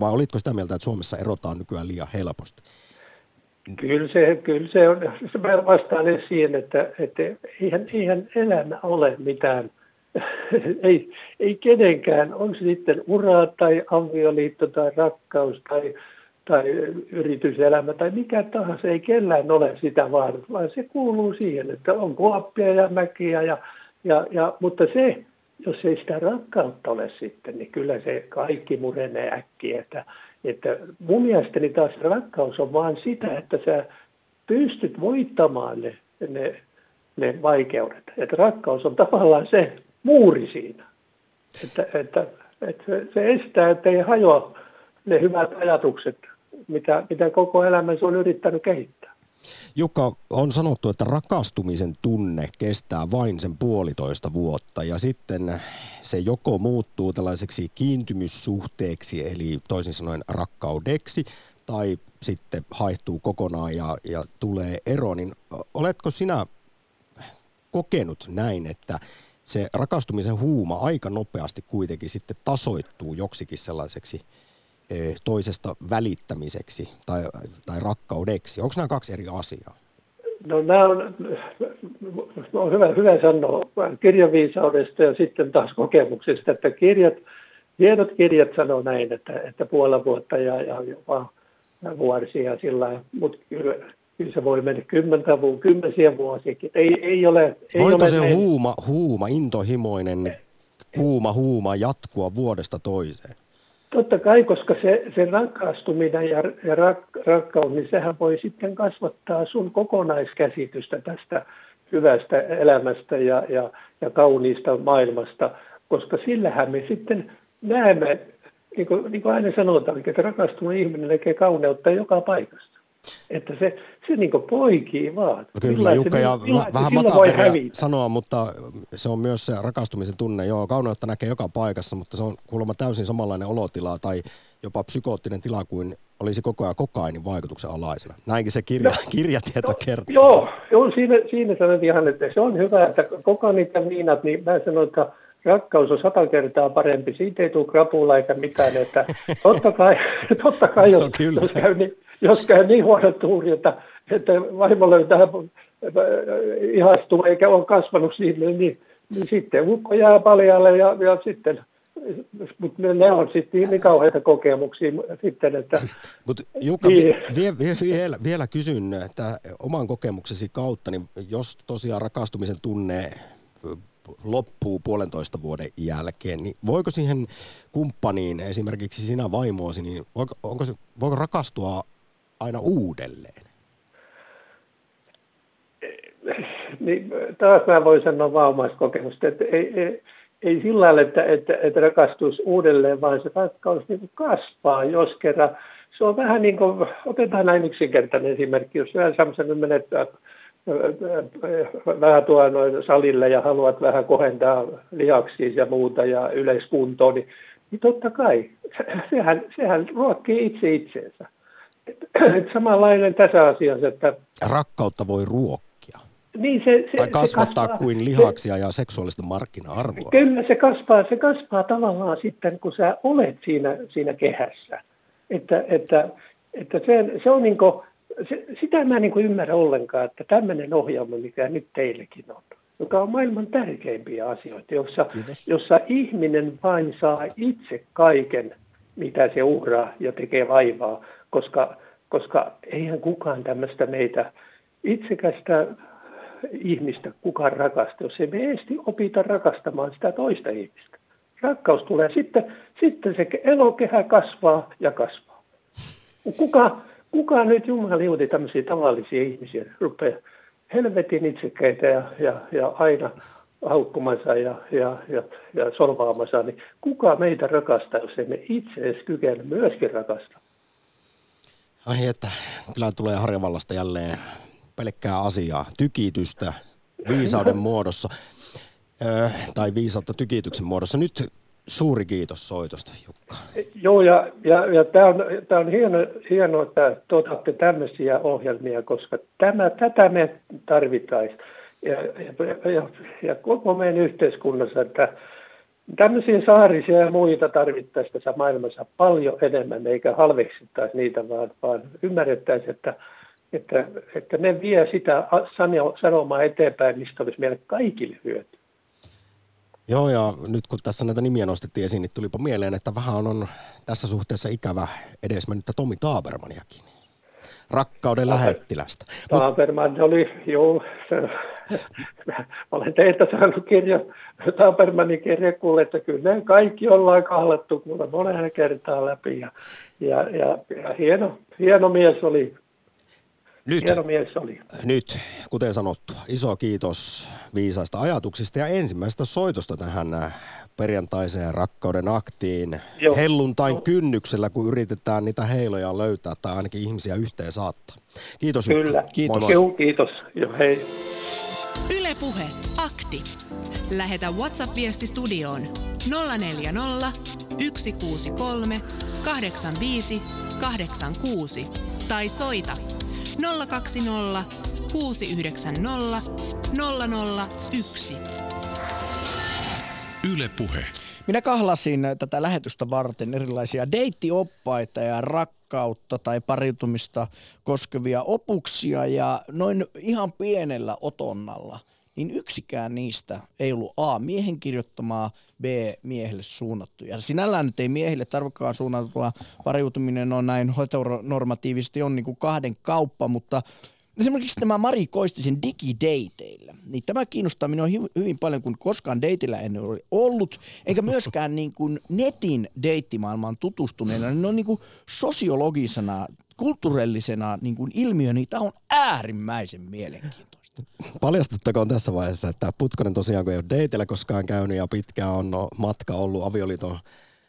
vai olitko sitä mieltä, että Suomessa erotaan nykyään liian helposti? Kyllä se, kyllä se on. Mä vastaan siihen, että, että eihän, eihän elämä ole mitään. ei, ei kenenkään, on se sitten ura tai avioliitto tai rakkaus tai, tai yrityselämä tai mikä tahansa, ei kellään ole sitä vaan, vaan se kuuluu siihen, että on kuoppia ja mäkiä, ja, ja, ja, mutta se, jos ei sitä rakkautta ole sitten, niin kyllä se kaikki murenee äkkiä, että, että mun mielestäni taas rakkaus on vaan sitä, että sä pystyt voittamaan ne, ne, ne vaikeudet. Että rakkaus on tavallaan se muuri siinä. Että, että, että se, estää, että ei hajoa ne hyvät ajatukset mitä, mitä koko elämänsä on yrittänyt kehittää. Jukka, on sanottu, että rakastumisen tunne kestää vain sen puolitoista vuotta ja sitten se joko muuttuu tällaiseksi kiintymyssuhteeksi, eli toisin sanoen rakkaudeksi, tai sitten haihtuu kokonaan ja, ja tulee ero, niin oletko sinä kokenut näin, että se rakastumisen huuma aika nopeasti kuitenkin sitten tasoittuu joksikin sellaiseksi toisesta välittämiseksi tai, tai rakkaudeksi? Onko nämä kaksi eri asiaa? No nämä on, on hyvä, hyvä sanoa kirjaviisaudesta ja sitten taas kokemuksesta, että kirjat, hienot kirjat sanoo näin, että, että puolen vuotta ja, ja jopa vuosia sillä mutta kyllä, kyllä se voi mennä kymmentä vuotta, kymmensiä vuosiakin. Ei, ei ole, ei Voiko ole se näin. huuma, huuma, intohimoinen kuuma huuma jatkua vuodesta toiseen? Totta kai, koska se, se rakastuminen ja, ja rak, rakkaus, niin sehän voi sitten kasvattaa sun kokonaiskäsitystä tästä hyvästä elämästä ja, ja, ja kauniista maailmasta, koska sillähän me sitten näemme, niin kuin, niin kuin aina sanotaan, että rakastunut ihminen näkee kauneutta joka paikasta. Että se, se niin poikii vaan. No Kyllä, Millaisen- Jukka, ja millaisen- vähän makaberia hävitä. sanoa, mutta se on myös se rakastumisen tunne. Joo, kauneutta näkee joka paikassa, mutta se on kuulemma täysin samanlainen olotila tai jopa psykoottinen tila kuin olisi koko ajan kokainin vaikutuksen alaisena. Näinkin se kirja, kirjatieto kertoo. Joo, joo siinä, siinä sanoit ihan, että se on hyvä, että kokonit ja viinat, niin mä sanon, että rakkaus on sata kertaa parempi. Siitä ei tule krapula eikä mitään. Että totta kai, totta kai jos, No kyllä. jos, käy niin, jos käy niin huono tuuri, että, että vaimo löytää äh, ihastuu eikä ole kasvanut sinne, niin, niin sitten ukko jää paljalle ja, ja sitten mutta ne, ne on sitten niin kauheita kokemuksia sitten, että Mutta Jukka, Niin. vie, vie, vie, vielä, vielä kysyn, että oman kokemuksesi kautta, niin jos tosiaan rakastumisen tunne loppuu puolentoista vuoden jälkeen, niin voiko siihen kumppaniin, esimerkiksi sinä vaimoosi, niin voiko, onko se, voiko rakastua aina uudelleen? niin taas mä voin sanoa vaan omasta kokemusta, että ei, ei, ei sillä lailla, että, että, että rakastuisi uudelleen, vaan se rakkaus niin kasvaa, jos kerran. Se on vähän niin kuin, otetaan näin yksinkertainen esimerkki, jos vähän Samson menet äh, äh, vähän tuolla noin salille ja haluat vähän kohentaa lihaksia ja muuta ja yleiskuntoa, niin, niin totta kai, sehän, sehän ruokkii itse itseensä. Et, samanlainen tässä asiassa, että Rakkautta voi ruokkia niin se, se, tai se kasvattaa kasvaa- kuin se- lihaksia ja seksuaalista markkina-arvoa. Kyllä se kasvaa, se kasvaa tavallaan sitten, kun sä olet siinä, siinä kehässä. Että, että, että se, se on niin kuin, se, sitä mä en niin ymmärrä ollenkaan, että tämmöinen ohjelma, mikä nyt teillekin on, joka on maailman tärkeimpiä asioita, jossa, Kiitos. jossa ihminen vain saa itse kaiken, mitä se uhraa ja tekee vaivaa, koska, koska eihän kukaan tämmöistä meitä itsekästä ihmistä kukaan rakasta, jos ei me eesti opita rakastamaan sitä toista ihmistä. Rakkaus tulee, sitten, sitten se elokehä kasvaa ja kasvaa. Kuka, kuka nyt jumaliuti tämmöisiä tavallisia ihmisiä rupeaa helvetin itsekäitä ja, ja, ja aina haukkumansa ja, ja, ja, ja solvaamansa, niin kuka meitä rakastaa, jos emme itse edes kykene myöskin rakastaa? Ai että, kyllä tulee Harjavallasta jälleen pelkkää asiaa, tykitystä viisauden muodossa, öö, tai viisautta tykityksen muodossa. Nyt suuri kiitos soitosta, Jukka. Joo, ja, ja, ja tämä on, tää on hieno, hienoa, että tuotatte tämmöisiä ohjelmia, koska tämä, tätä me tarvittaisiin. Ja, ja, ja, ja koko meidän yhteiskunnassa, että tämmöisiä saarisia ja muita tarvittaisiin tässä maailmassa paljon enemmän, eikä halveksittaisi niitä, vaan, vaan ymmärrettäisiin, että, että, että ne vie sitä sano- sanomaa eteenpäin, mistä olisi meille kaikille hyötyä. Joo, ja nyt kun tässä näitä nimiä nostettiin esiin, niin tulipa mieleen, että vähän on tässä suhteessa ikävä edesmennyttä Tomi Taabermaniakin. Rakkauden lähettilästä. Mut, Taaperman oli, joo, se, olen teiltä saanut kirja, Taapermanin kirja kuulle, että kyllä ne kaikki ollaan kahlattu kuule moneen kertaan läpi ja, ja, ja, ja hieno, hieno mies oli, nyt, hieno mies oli. nyt, kuten sanottua, iso kiitos viisaista ajatuksista ja ensimmäisestä soitosta tähän äh, perjantaiseen rakkauden aktiin Joo. helluntain kynnyksellä, kun yritetään niitä heiloja löytää tai ainakin ihmisiä yhteen saattaa. Kiitos Jukka. Kyllä. Moi moi. Kiitos. Kiitos. Joo, hei. Ylepuhe akti. Lähetä WhatsApp-viesti studioon 040 163 85 86 tai soita 020 690 001. Yle Puhe. Minä kahlasin tätä lähetystä varten erilaisia deittioppaita ja rakkautta tai pariutumista koskevia opuksia ja noin ihan pienellä otonnalla, niin yksikään niistä ei ollut A. miehen kirjoittamaa, B. miehelle suunnattu. Ja sinällään nyt ei miehille tarvikaan suunnattua pariutuminen on näin heteronormatiivisesti on niin kuin kahden kauppa, mutta Esimerkiksi tämä Mari Koistisen digideiteillä, niin tämä kiinnostaa minua hyvin paljon, kun koskaan deitillä en ole ollut, eikä myöskään niin kuin netin deittimaailmaan tutustuneena, niin ne on niin kuin sosiologisena, kulttuurillisena niin kuin ilmiö, niin tämä on äärimmäisen mielenkiintoista. Paljastettakoon tässä vaiheessa, että Putkonen tosiaan kun ei ole dateilla koskaan käynyt ja pitkään on no, matka ollut avioliiton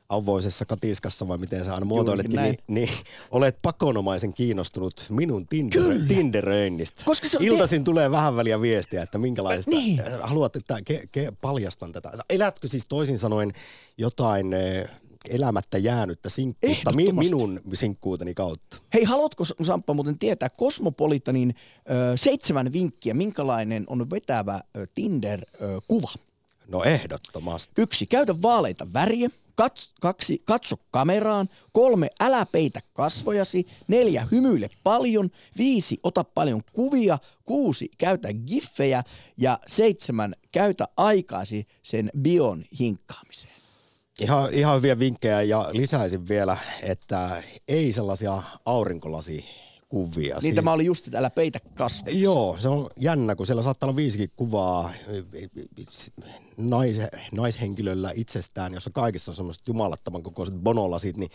avoisessa katiskassa vai miten sä aina muotoiletkin, näin. niin, niin olet pakonomaisen kiinnostunut minun Tinder, Tinderöinnistä. Koska se on Iltaisin tulee vähän väliä viestiä, että minkälaista, Niin. haluat, että ke, ke, paljastan tätä. Elätkö siis toisin sanoen jotain eh, elämättä jäänyttä sinkkuutta minun sinkkuuteni kautta? Hei, haluatko Samppa muuten tietää Kosmopolitanin ö, seitsemän vinkkiä, minkälainen on vetävä Tinder-kuva? No ehdottomasti. Yksi, käytä vaaleita väriä. Kats, kaksi, katso kameraan. Kolme, älä peitä kasvojasi. Neljä, hymyile paljon. Viisi, ota paljon kuvia. Kuusi, käytä giffejä. Ja seitsemän, käytä aikaasi sen bion hinkkaamiseen. Ihan, ihan hyviä vinkkejä ja lisäisin vielä, että ei sellaisia aurinkolasikuvia. Niin Siis- tämä oli just, että älä peitä kasvoja. Joo, se on jännä, kun siellä saattaa olla viisikin kuvaa nais, naishenkilöllä itsestään, jossa kaikissa on semmoiset jumalattoman kokoiset bonolasit, niin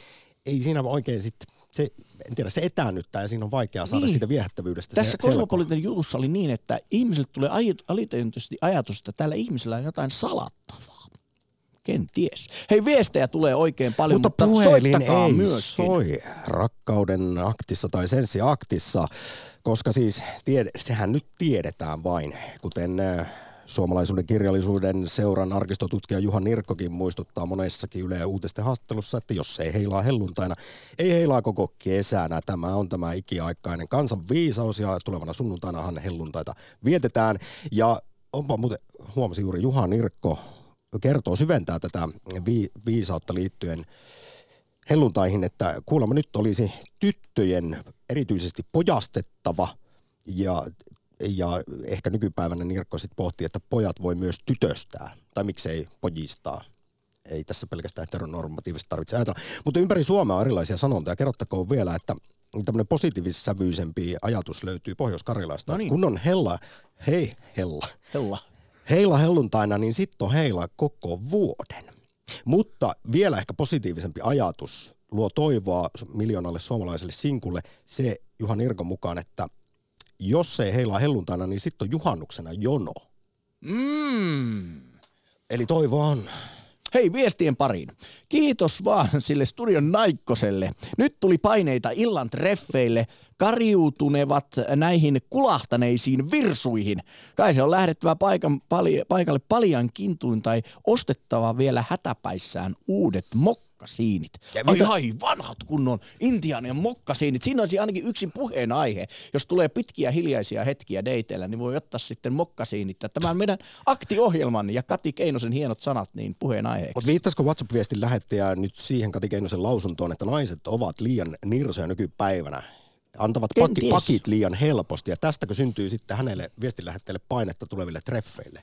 ei siinä oikein sitten, se, en tiedä, se etäännyttää ja siinä on vaikea saada Niin. siitä viehättävyydestä Tässä. Kosmopolitan jutussa oli niin, että ihmisille tulee aj- alitajuntaisesti ajatus, että tällä ihmisellä on jotain salattavaa. Kenties. Hei, viestejä tulee oikein paljon, Mutta, mutta, puhelin ei myöskin. soi rakkauden aktissa tai senssiaktissa, koska siis tied, sehän nyt tiedetään vain, kuten äh, suomalaisuuden kirjallisuuden seuran arkistotutkija Juha Nirkkokin muistuttaa monessakin Yle Uutisten haastattelussa, että jos ei heilaa helluntaina, ei heilaa koko kesänä. Tämä on tämä ikiaikainen kansan viisaus ja tulevana sunnuntainahan helluntaita vietetään. Ja onpa muuten, huomasin juuri Juha Nirkko kertoo, syventää tätä vi- viisautta liittyen helluntaihin, että kuulemma nyt olisi tyttöjen erityisesti pojastettava ja, ja ehkä nykypäivänä Nirkko sitten pohtii, että pojat voi myös tytöstää tai miksei pojistaa. Ei tässä pelkästään heteronormatiivisesti tarvitse ajatella. Mutta ympäri Suomea on erilaisia sanontoja. Kerrottakoon vielä, että tämmöinen positiivissävyisempi ajatus löytyy Pohjois-Karjalasta. No niin. Kun on hella, hei hella, Hella. heila helluntaina, niin sitten on heila koko vuoden. Mutta vielä ehkä positiivisempi ajatus luo toivoa miljoonalle suomalaiselle sinkulle se Juhan Irkon mukaan, että jos ei heilaa helluntaina, niin sitten on juhannuksena jono. Mm. Eli toivoa on. Hei, viestien pariin. Kiitos vaan sille studion naikkoselle. Nyt tuli paineita illan treffeille. Kariutunevat näihin kulahtaneisiin virsuihin. Kai se on lähdettävä paikan, pali, paikalle paljan kintuin tai ostettava vielä hätäpäissään uudet mokkasiinit. Ja Ai, ai, vanhat kunnon intiaanien mokkasiinit. Siinä olisi ainakin yksi puheenaihe. Jos tulee pitkiä hiljaisia hetkiä deiteillä, niin voi ottaa sitten mokkasiinit. Ja Tämän meidän aktiohjelman ja Kati Keinosen hienot sanat niin puheenaiheeksi. Mutta viittasiko WhatsApp-viestin lähettäjä nyt siihen Kati Keinosen lausuntoon, että naiset ovat liian nirsoja nykypäivänä? Antavat pakki, pakit liian helposti ja tästäkö syntyy sitten hänelle viestin lähettäjälle painetta tuleville treffeille?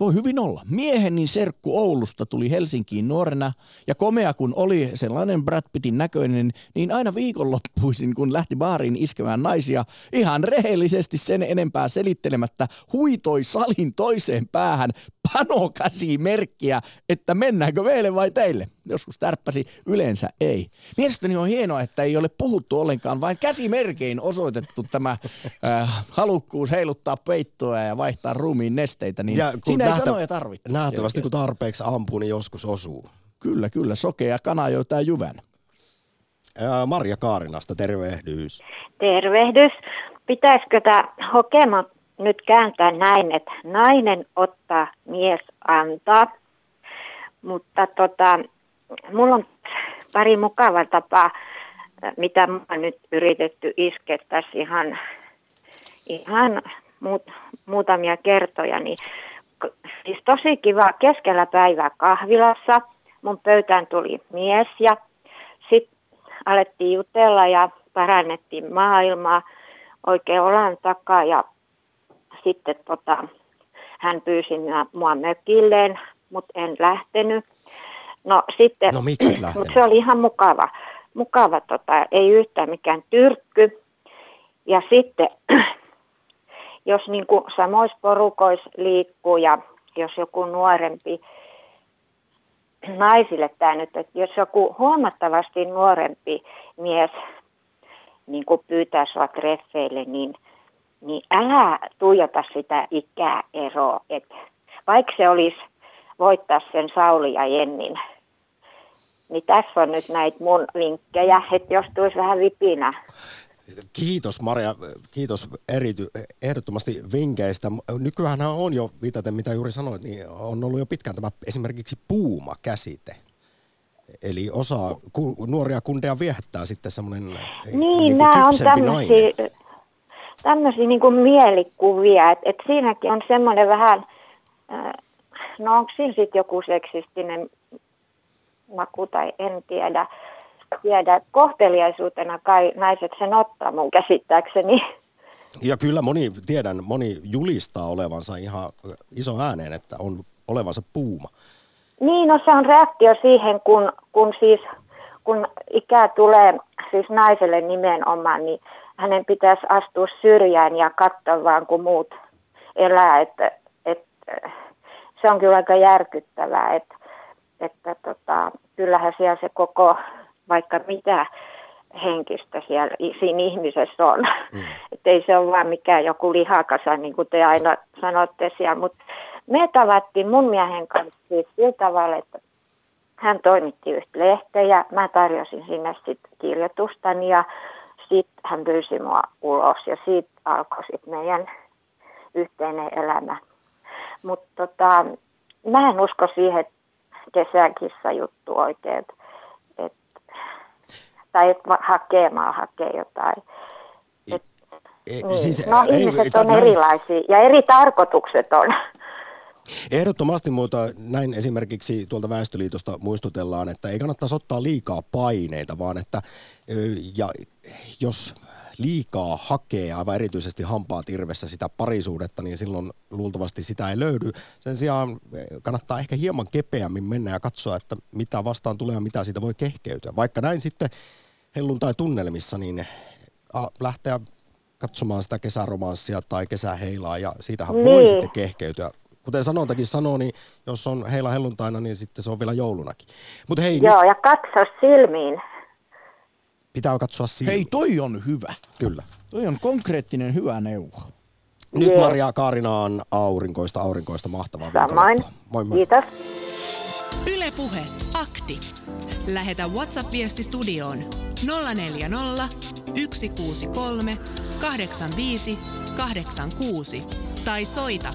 Voi hyvin olla. Mieheni serkku Oulusta tuli Helsinkiin nuorena ja komea kun oli sellainen Brad Pittin näköinen, niin aina viikonloppuisin kun lähti baariin iskemään naisia, ihan rehellisesti sen enempää selittelemättä huitoi salin toiseen päähän panokäsimerkkiä, että mennäänkö meille vai teille. Joskus tärppäsi, yleensä ei. Mielestäni on hienoa, että ei ole puhuttu ollenkaan, vain käsimerkein osoitettu tämä äh, halukkuus heiluttaa peittoa ja vaihtaa ruumiin nesteitä. Niin Ja kun siinä ei nähtä- sanoja tarvitse. Nähtävästi kun tarpeeksi ampuu, niin joskus osuu. Kyllä, kyllä. Sokea kana joitaa jyvän. Ää, Marja Kaarinasta, tervehdys. Tervehdys. Pitäisikö tämä hokema nyt kääntää näin, että nainen ottaa, mies antaa. Mutta tota, mulla on pari mukavaa tapaa, mitä mä oon nyt yritetty iskeä tässä ihan, ihan muut, muutamia kertoja. Niin, siis tosi kiva keskellä päivää kahvilassa. Mun pöytään tuli mies ja sitten alettiin jutella ja parannettiin maailmaa oikein olan takaa ja sitten tota, hän pyysi mua, mua mökilleen, mutta en lähtenyt. No sitten, No, miksi et mut lähtenyt? se oli ihan mukava, mukava tota, ei yhtään mikään tyrkky. Ja sitten, jos niin kuin samoissa porukoissa liikkuu ja jos joku nuorempi naisille tämä nyt, että jos joku huomattavasti nuorempi mies niin kuin pyytää sua treffeille, niin, niin älä tuijota sitä ikäeroa. Et vaikka se olisi voittaa sen Sauli ja Jennin, niin tässä on nyt näitä mun vinkkejä, että jos tulisi vähän vipinä. Kiitos Maria, kiitos erity, ehdottomasti vinkkeistä. Nykyään on jo, viitaten mitä juuri sanoit, niin on ollut jo pitkään tämä esimerkiksi puuma-käsite. Eli osa ku, nuoria kundeja viehättää sitten semmoinen Niin, niin nämä on tämmöisiä. Tämmöisiä niin kuin mielikuvia, että et siinäkin on semmoinen vähän, äh, no onko siinä sitten joku seksistinen maku tai en tiedä, tiedä. Kohteliaisuutena kai naiset sen ottaa mun käsittääkseni. Ja kyllä moni, tiedän, moni julistaa olevansa ihan iso ääneen, että on olevansa puuma. Niin, no se on reaktio siihen, kun, kun siis kun ikää tulee siis naiselle nimenomaan, niin hänen pitäisi astua syrjään ja katsoa vaan, kun muut elää. Että, että se on kyllä aika järkyttävää, että, että tota, kyllähän siellä se koko, vaikka mitä henkistä siellä siinä ihmisessä on. Mm. Että ei se ole vaan mikään joku lihakasa, niin kuin te aina sanotte siellä. Mutta me tavattiin mun miehen kanssa siis sillä tavalla, että hän toimitti yhtä lehteä ja mä tarjosin sinne sitten kirjoitustani ja sitten hän pyysi mua ulos ja siitä alkoi sitten meidän yhteinen elämä. Mutta tota, mä en usko siihen kesäkissa juttu oikein, et, tai että hakemaan hakee jotain. E, Niin. no ihmiset on näin- erilaisia ja eri tarkoitukset on. Ehdottomasti, mutta näin esimerkiksi tuolta Väestöliitosta muistutellaan, että ei kannattaisi ottaa liikaa paineita, vaan että ja jos liikaa hakee, aivan erityisesti hampaa tirvessä sitä parisuudetta, niin silloin luultavasti sitä ei löydy. Sen sijaan eh, kannattaa ehkä hieman kepeämmin mennä ja katsoa, että mitä vastaan tulee ja mitä siitä voi kehkeytyä. Vaikka näin sitten helluntai-tunnelmissa, niin lähteä katsomaan sitä kesäromanssia tai kesäheilaa ja siitähän niin. voi sitten kehkeytyä. Kuten sanontakin sanoo, niin jos on heila helluntaina, niin sitten se on vielä joulunakin. Mutta hei, nyt Joo, ja katso silmiin. Pitää katsoa silmiin. Hei, toi on hyvä. Kyllä. Toi on konkreettinen hyvä neuvo. Nyt Jee. Maria Kaarinaan aurinkoista, aurinkoista, mahtavaa Samoin. Moi moi. Kiitos. Ylepuhe akti. Lähetä WhatsApp-viesti studioon 040 163 85 86 tai soita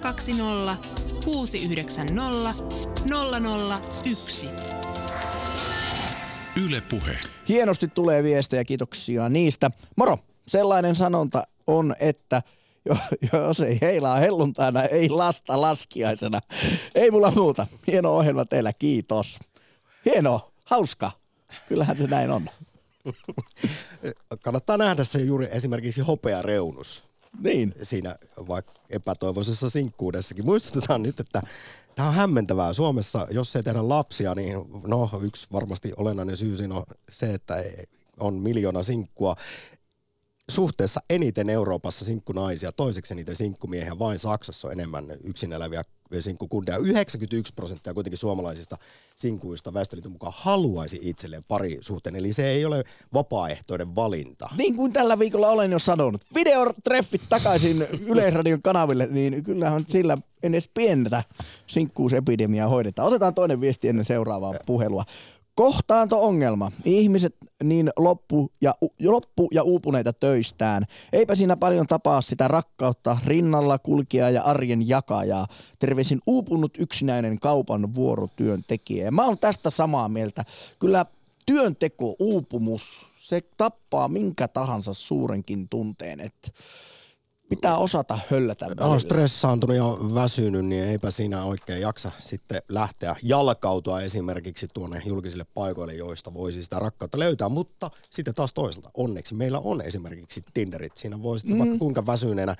020 690 001. Yle Puhe. Hienosti tulee viestejä, kiitoksia niistä. Moro, sellainen sanonta on, että jo- jos ei heilaa helluntaina, ei lasta laskiaisena. Ei mulla muuta. Hieno ohjelma teillä, kiitos. Hieno, hauska. Kyllähän se näin on. Kannattaa nähdä se juuri esimerkiksi hopeareunus Niin. siinä vaikka epätoivoisessa sinkkuudessakin. Muistutetaan nyt, että tämä on hämmentävää. Suomessa, jos ei tehdä lapsia, niin no yksi varmasti olennainen syy siinä on se, että on miljoona sinkkua. Suhteessa eniten Euroopassa sinkkunaisia, toiseksi eniten sinkkumiehiä, vain Saksassa on enemmän yksin eläviä sinkkukundeja. 91 prosenttia kuitenkin suomalaisista sinkuista Väestöliiton mukaan haluaisi itselleen pari suhteen, eli se ei ole vapaaehtoinen valinta. Niin kuin tällä viikolla olen jo sanonut. Videotreffit takaisin Yleisradion kanaville, niin kyllähän sillä edes pientä sinkkuusepidemiaa hoidetaan. Otetaan toinen viesti ennen seuraavaa puhelua. Kohtaanto-ongelma. Ihmiset niin loppu ja, loppu ja uupuneita töistään. Eipä siinä paljon tapaa sitä rakkautta, rinnalla kulkea ja arjen jakajaa. Terveisin uupunut yksinäinen kaupan vuorotyöntekijä. Mä oon tästä samaa mieltä. Kyllä työnteko, uupumus, se tappaa minkä tahansa suurenkin tunteen. Että pitää osata höllätä välillä. On stressaantunut ja väsynyt, niin eipä siinä oikein jaksa sitten lähteä jalkautua esimerkiksi tuonne julkisille paikoille, joista voisi sitä rakkautta löytää. Mutta sitten taas toisaalta, onneksi meillä on esimerkiksi Tinderit. Siinä voi sitten mm. vaikka kuinka väsyneenä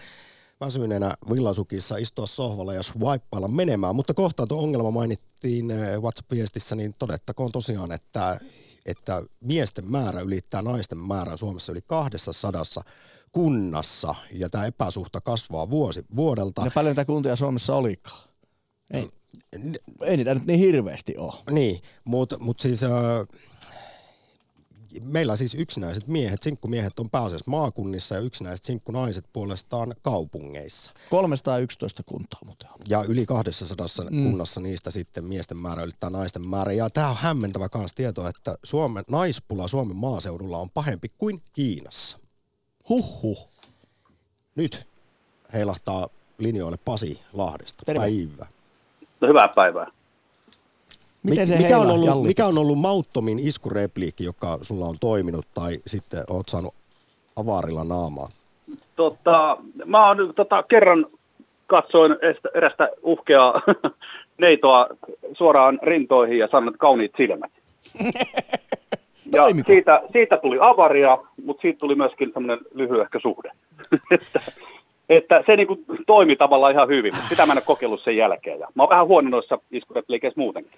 väsyneenä villasukissa istua sohvalla ja swipeilla menemään. Mutta kohtaanto ongelma mainittiin eh, WhatsApp-viestissä, niin todettakoon tosiaan, että, että miesten määrä ylittää naisten määrää Suomessa yli 200 kunnassa ja tämä epäsuhta kasvaa vuosi vuodelta. Ja paljon tätä kuntia Suomessa olikaan? Ei, ei niitä nyt niin hirveästi ole. Niin, mutta mut siis äh, meillä siis yksinäiset miehet, sinkkumiehet on pääasiassa maakunnissa ja yksinäiset sinkkunaiset puolestaan kaupungeissa. 311 kuntaa muuten on. Ja yli 200 mm. kunnassa niistä sitten miesten määrä ylittää naisten määrä. Ja tämä on hämmentävä kans tieto, että Suomen naispula Suomen maaseudulla on pahempi kuin Kiinassa. Huhhuh. Nyt heilahtaa linjoille Pasi Lahdesta. Terve. Päivä. No hyvää päivää. Miten se mikä, on ollut, mikä on ollut mauttomin iskurepliikki, joka sulla on toiminut, tai sitten oot saanut avarilla naamaa? Tota, mä oon tota, kerran katsoin erästä uhkeaa neitoa suoraan rintoihin ja sanoin, että kauniit silmät. Ja Toimiko? siitä, siitä tuli avaria, mutta siitä tuli myöskin semmoinen lyhyehkö suhde. että, että se niin kuin toimi tavallaan ihan hyvin, mutta sitä mä en ole kokeillut sen jälkeen. Ja mä oon vähän huono noissa iskurepliikeissä muutenkin.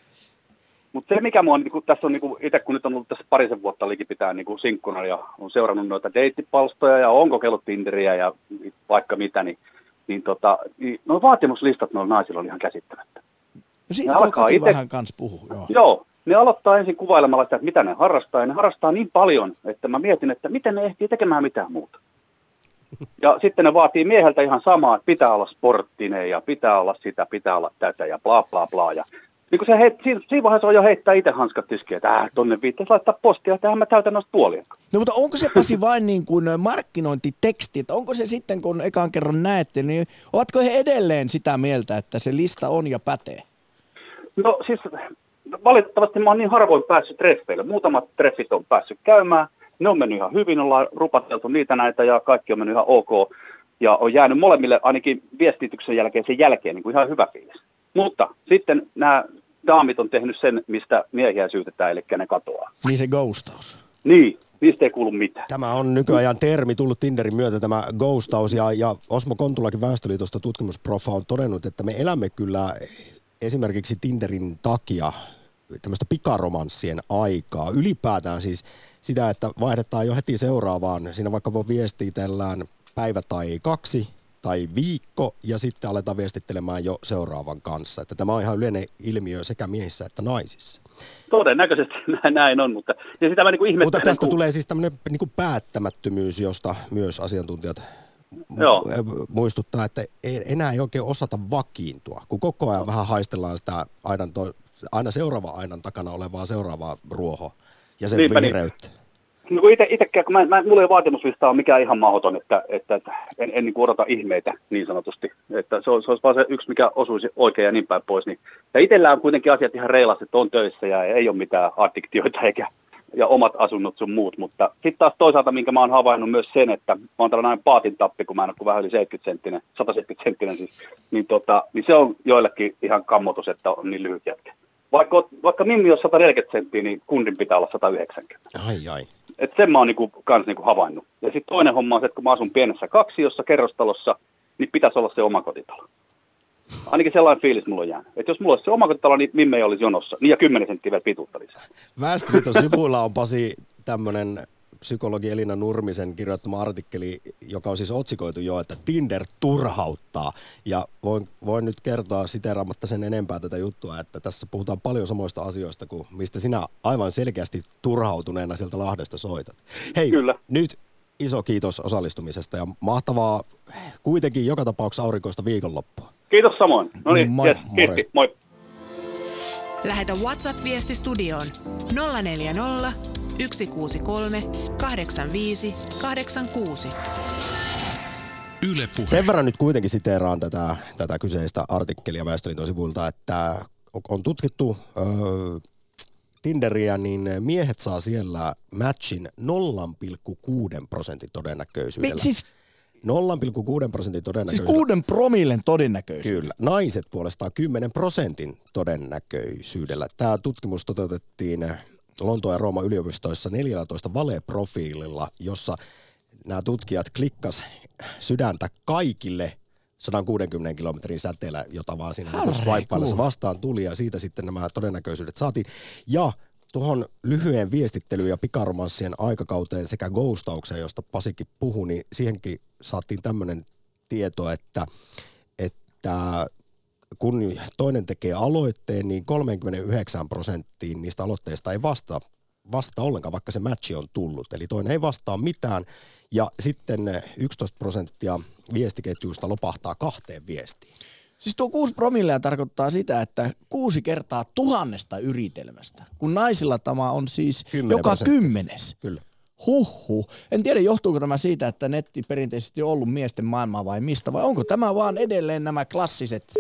Mutta se, mikä mua on, niin kuin, tässä on niin kuin, itse kun nyt on ollut tässä parisen vuotta likipitään niin kuin sinkkuna ja on seurannut noita deittipalstoja ja on kokeillut Tinderiä ja vaikka mitä, niin, niin, tota, niin nuo vaatimuslistat noilla naisilla on ihan käsittämättä. No siitä alkaa ite- vähän kans puhuu. Joo. Joo, ne aloittaa ensin kuvailemalla sitä, että mitä ne harrastaa, ja ne harrastaa niin paljon, että mä mietin, että miten ne ehtii tekemään mitään muuta. Ja sitten ne vaatii mieheltä ihan samaa, että pitää olla sporttinen ja pitää olla sitä, pitää olla tätä ja bla bla bla. Ja niin kun se heit, siinä, siinä vaiheessa on jo heittää itse hanskat tiskiin, että äh, tonne viittaisi laittaa postia, että mä täytän noista puolia. No mutta onko se Pasi vain niin kuin markkinointiteksti, että onko se sitten kun ekan kerran näette, niin ovatko he edelleen sitä mieltä, että se lista on ja pätee? No siis valitettavasti mä oon niin harvoin päässyt treffeille. Muutamat treffit on päässyt käymään. Ne on mennyt ihan hyvin, ollaan rupateltu niitä näitä ja kaikki on mennyt ihan ok. Ja on jäänyt molemmille ainakin viestityksen jälkeen sen jälkeen niin kuin ihan hyvä fiilis. Mutta sitten nämä daamit on tehnyt sen, mistä miehiä syytetään, eli ne katoaa. Niin se ghostaus. Niin, niistä ei kuulu mitään. Tämä on nykyajan termi tullut Tinderin myötä, tämä ghostaus. Ja, ja Osmo Kontulakin Väestöliitosta tutkimusprofa on todennut, että me elämme kyllä esimerkiksi Tinderin takia tämmöistä pikaromanssien aikaa. Ylipäätään siis sitä, että vaihdetaan jo heti seuraavaan. Siinä vaikka voi viestitellään päivä tai kaksi tai viikko ja sitten aletaan viestittelemään jo seuraavan kanssa. Että tämä on ihan yleinen ilmiö sekä miehissä että naisissa. Todennäköisesti näin- näin on, mutta ja sitä mä niin kuin. Mutta tästä kun- tulee siis tämmöinen niin kuin päättämättömyys, josta myös asiantuntijat Joo. muistuttaa, että ei, enää ei oikein osata vakiintua, kun koko ajan vähän haistellaan sitä aidan to, aina seuraava aidan takana olevaa seuraavaa ruohoa ja sen Niinpä niin. vihreyttä. No kun ite, itekään, kun mä, mä, mulla ei vaatimuslista ole mikään ihan mahdoton, että, että, että en, en niin odota ihmeitä niin sanotusti. Että se, on- se olisi vaan se yksi, mikä osuisi oikein ja niin päin pois. Niin. Ja itsellä on kuitenkin asiat ihan reilasti, että on töissä ja ei ole mitään addiktioita eikä ja omat asunnot sun muut. Mutta sitten taas toisaalta, minkä mä oon havainnut myös sen, että mä oon tällainen paatin tappi, kun mä en ole kuin vähän yli 70 senttinen, 170 senttinen siis, niin, tota, niin se on joillekin ihan kammotus, että on niin lyhyt jätkä. Vaikka, vaikka Mimmi on 140 senttiä, niin kundin pitää olla 190. Ai ai. Et sen mä oon niinku, kans niinku havainnut. Ja sitten toinen homma on se, että kun mä asun pienessä kaksiossa, kerrostalossa, niin pitäisi olla se omakotitalo. Ainakin sellainen fiilis mulla on jäänyt. Että jos mulla olisi se omakotitalo, niin Mimme ei olisi jonossa. Niin ja 10 senttiä vielä pituutta lisää. Väestöliiton sivuilla on Pasi tämmöinen psykologi Elina Nurmisen kirjoittama artikkeli, joka on siis otsikoitu jo, että Tinder turhauttaa. Ja voin, voin nyt kertoa siteraamatta sen enempää tätä juttua, että tässä puhutaan paljon samoista asioista kuin mistä sinä aivan selkeästi turhautuneena sieltä Lahdesta soitat. Hei, Kyllä. nyt iso kiitos osallistumisesta ja mahtavaa kuitenkin joka tapauksessa aurinkoista viikonloppua. Kiitos samoin. No niin, Moi. yes, kiitos. Moi. Lähetä WhatsApp-viesti studioon 040 163 85 86. Yle Puhe. Sen verran nyt kuitenkin siteeraan tätä, tätä kyseistä artikkelia Väestöliiton sivuilta, että on tutkittu öö, Tinderiä, niin miehet saa siellä matchin 0,6 prosentin todennäköisyydellä. Mi- siis, 0,6 prosentin siis todennäköisyydellä. kuuden promillen todennäköisyys. Kyllä. Naiset puolestaan 10 prosentin todennäköisyydellä. Tämä tutkimus toteutettiin Lontoon ja Rooman yliopistoissa 14 valeprofiililla, jossa nämä tutkijat klikkas sydäntä kaikille 160 kilometrin säteellä, jota vaan siinä niin swipeillessa vastaan tuli ja siitä sitten nämä todennäköisyydet saatiin. Ja tuohon lyhyen viestittelyyn ja pikaromanssien aikakauteen sekä ghostaukseen, josta Pasikin puhui, niin siihenkin saatiin tämmöinen tieto, että, että kun toinen tekee aloitteen, niin 39 prosenttiin niistä aloitteista ei vasta, vastata ollenkaan, vaikka se matchi on tullut. Eli toinen ei vastaa mitään ja sitten 11 prosenttia viestiketjuista lopahtaa kahteen viestiin. Siis tuo kuusi promillea tarkoittaa sitä, että kuusi kertaa tuhannesta yritelmästä, kun naisilla tämä on siis Kymmenen joka prosenttia. kymmenes. Kyllä. Huhhuh. En tiedä, johtuuko tämä siitä, että netti perinteisesti on ollut miesten maailmaa vai mistä, vai onko tämä vaan edelleen nämä klassiset,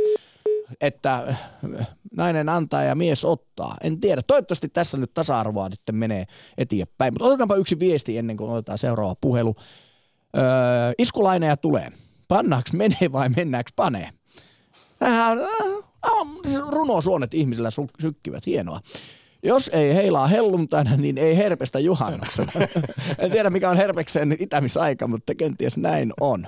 että äh, nainen antaa ja mies ottaa. En tiedä. Toivottavasti tässä nyt tasa-arvoa sitten menee eteenpäin. Mutta otetaanpa yksi viesti ennen kuin otetaan seuraava puhelu. Öö, iskulaineja tulee. Pannaaks menee vai mennäänkö panee? Tähän on runosuonet ihmisillä sykkivät. Hienoa. Jos ei heilaa helluntaina, niin ei herpestä juhannuksena. en tiedä, mikä on herpeksen itämisaika, mutta kenties näin on.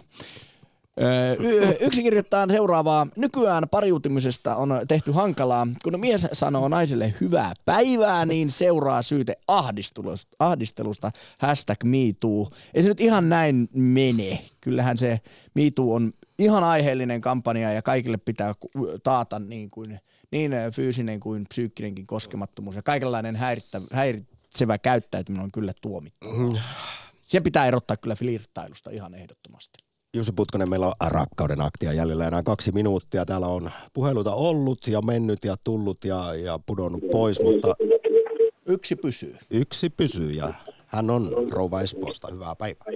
Yksi kirjoittaa seuraavaa. Nykyään pariutumisesta on tehty hankalaa. Kun mies sanoo naiselle hyvää päivää, niin seuraa syyte ahdistelusta. ahdistelusta. Hashtag MeToo. Ei se nyt ihan näin mene. Kyllähän se MeToo on ihan aiheellinen kampanja ja kaikille pitää taata niin, kuin, niin fyysinen kuin psyykkinenkin koskemattomuus. Ja kaikenlainen häirittä, häiritsevä käyttäytyminen on kyllä tuomittu. Se pitää erottaa kyllä flirttailusta ihan ehdottomasti. Jussi Putkonen, meillä on rakkauden aktia jäljellä enää kaksi minuuttia. Täällä on puheluita ollut ja mennyt ja tullut ja, ja pudonnut pois, mutta Yksi pysyy. yksi pysyy ja hän on rouva Espoosta. Hyvää päivää.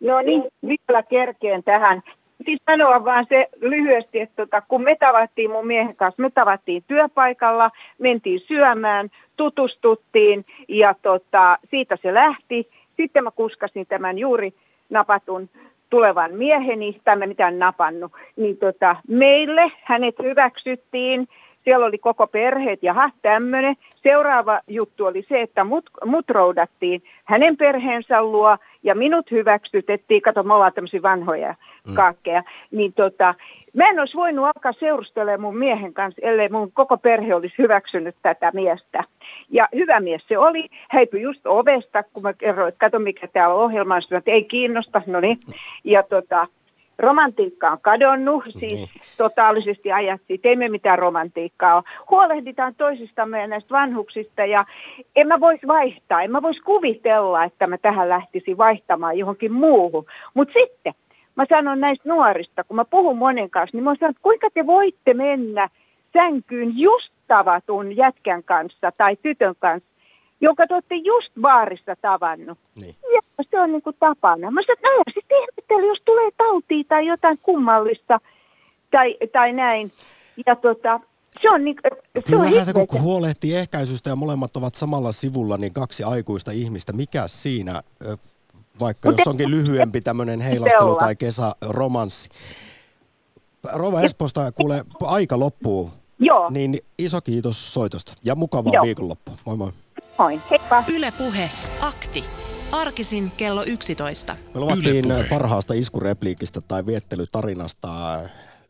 No niin, vielä kerkeen tähän. Siis sanoa vaan se lyhyesti, että tota, kun me tavattiin mun miehen kanssa, me tavattiin työpaikalla, mentiin syömään, tutustuttiin ja tota, siitä se lähti. Sitten mä kuskasin tämän juuri napatun tulevan mieheni, tai mä mitään napannut, niin tota, meille hänet hyväksyttiin. Siellä oli koko perheet, jaha, tämmöinen. Seuraava juttu oli se, että mut, mut roudattiin hänen perheensä luo ja minut hyväksytettiin. Kato, me ollaan tämmöisiä vanhoja kaakkeja. Niin tota, mä en olisi voinut alkaa seurustelemaan mun miehen kanssa, ellei mun koko perhe olisi hyväksynyt tätä miestä. Ja hyvä mies se oli. Häipyi just ovesta, kun mä kerroin, että kato mikä täällä on ohjelma. Sanoin, että ei kiinnosta, no niin. Ja tota, romantiikka on kadonnut, siis totaalisesti ajattiin, teimme mitään romantiikkaa. Huolehditaan toisistamme ja näistä vanhuksista ja en mä voisi vaihtaa, en mä voisi kuvitella, että mä tähän lähtisin vaihtamaan johonkin muuhun. Mutta sitten mä sanon näistä nuorista, kun mä puhun monen kanssa, niin mä sanon, että kuinka te voitte mennä sänkyyn just tavatun jätkän kanssa tai tytön kanssa, jonka te olette just baarissa tavannut. Niin. Ja se on niin kuin tapana. Mä sanoin, että no sitten ihmettely, jos tulee tautia tai jotain kummallista tai, tai näin. Ja tota, se on, niin, se on Kyllähän se, kun huolehtii ehkäisystä ja molemmat ovat samalla sivulla, niin kaksi aikuista ihmistä, mikä siinä, vaikka Mut jos onkin lyhyempi tämmöinen heilastelu tai kesäromanssi. Rova Espoosta kuule, aika loppuu, Joo, niin iso kiitos soitosta ja mukavaa Joo. viikonloppua. Moi moi. Noin. Heippa. Yle Puhe, akti. Arkisin kello 11. Me luvattiin parhaasta iskurepliikistä tai viettelytarinasta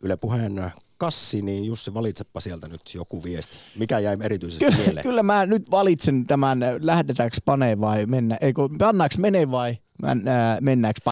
Yle Puheen kassi, niin Jussi valitsepa sieltä nyt joku viesti. Mikä jäi erityisesti Kyllä, mieleen? kyllä mä nyt valitsen tämän, lähdetäänkö paneen vai mennä, eikö, pannaanko menee vai mennäänkö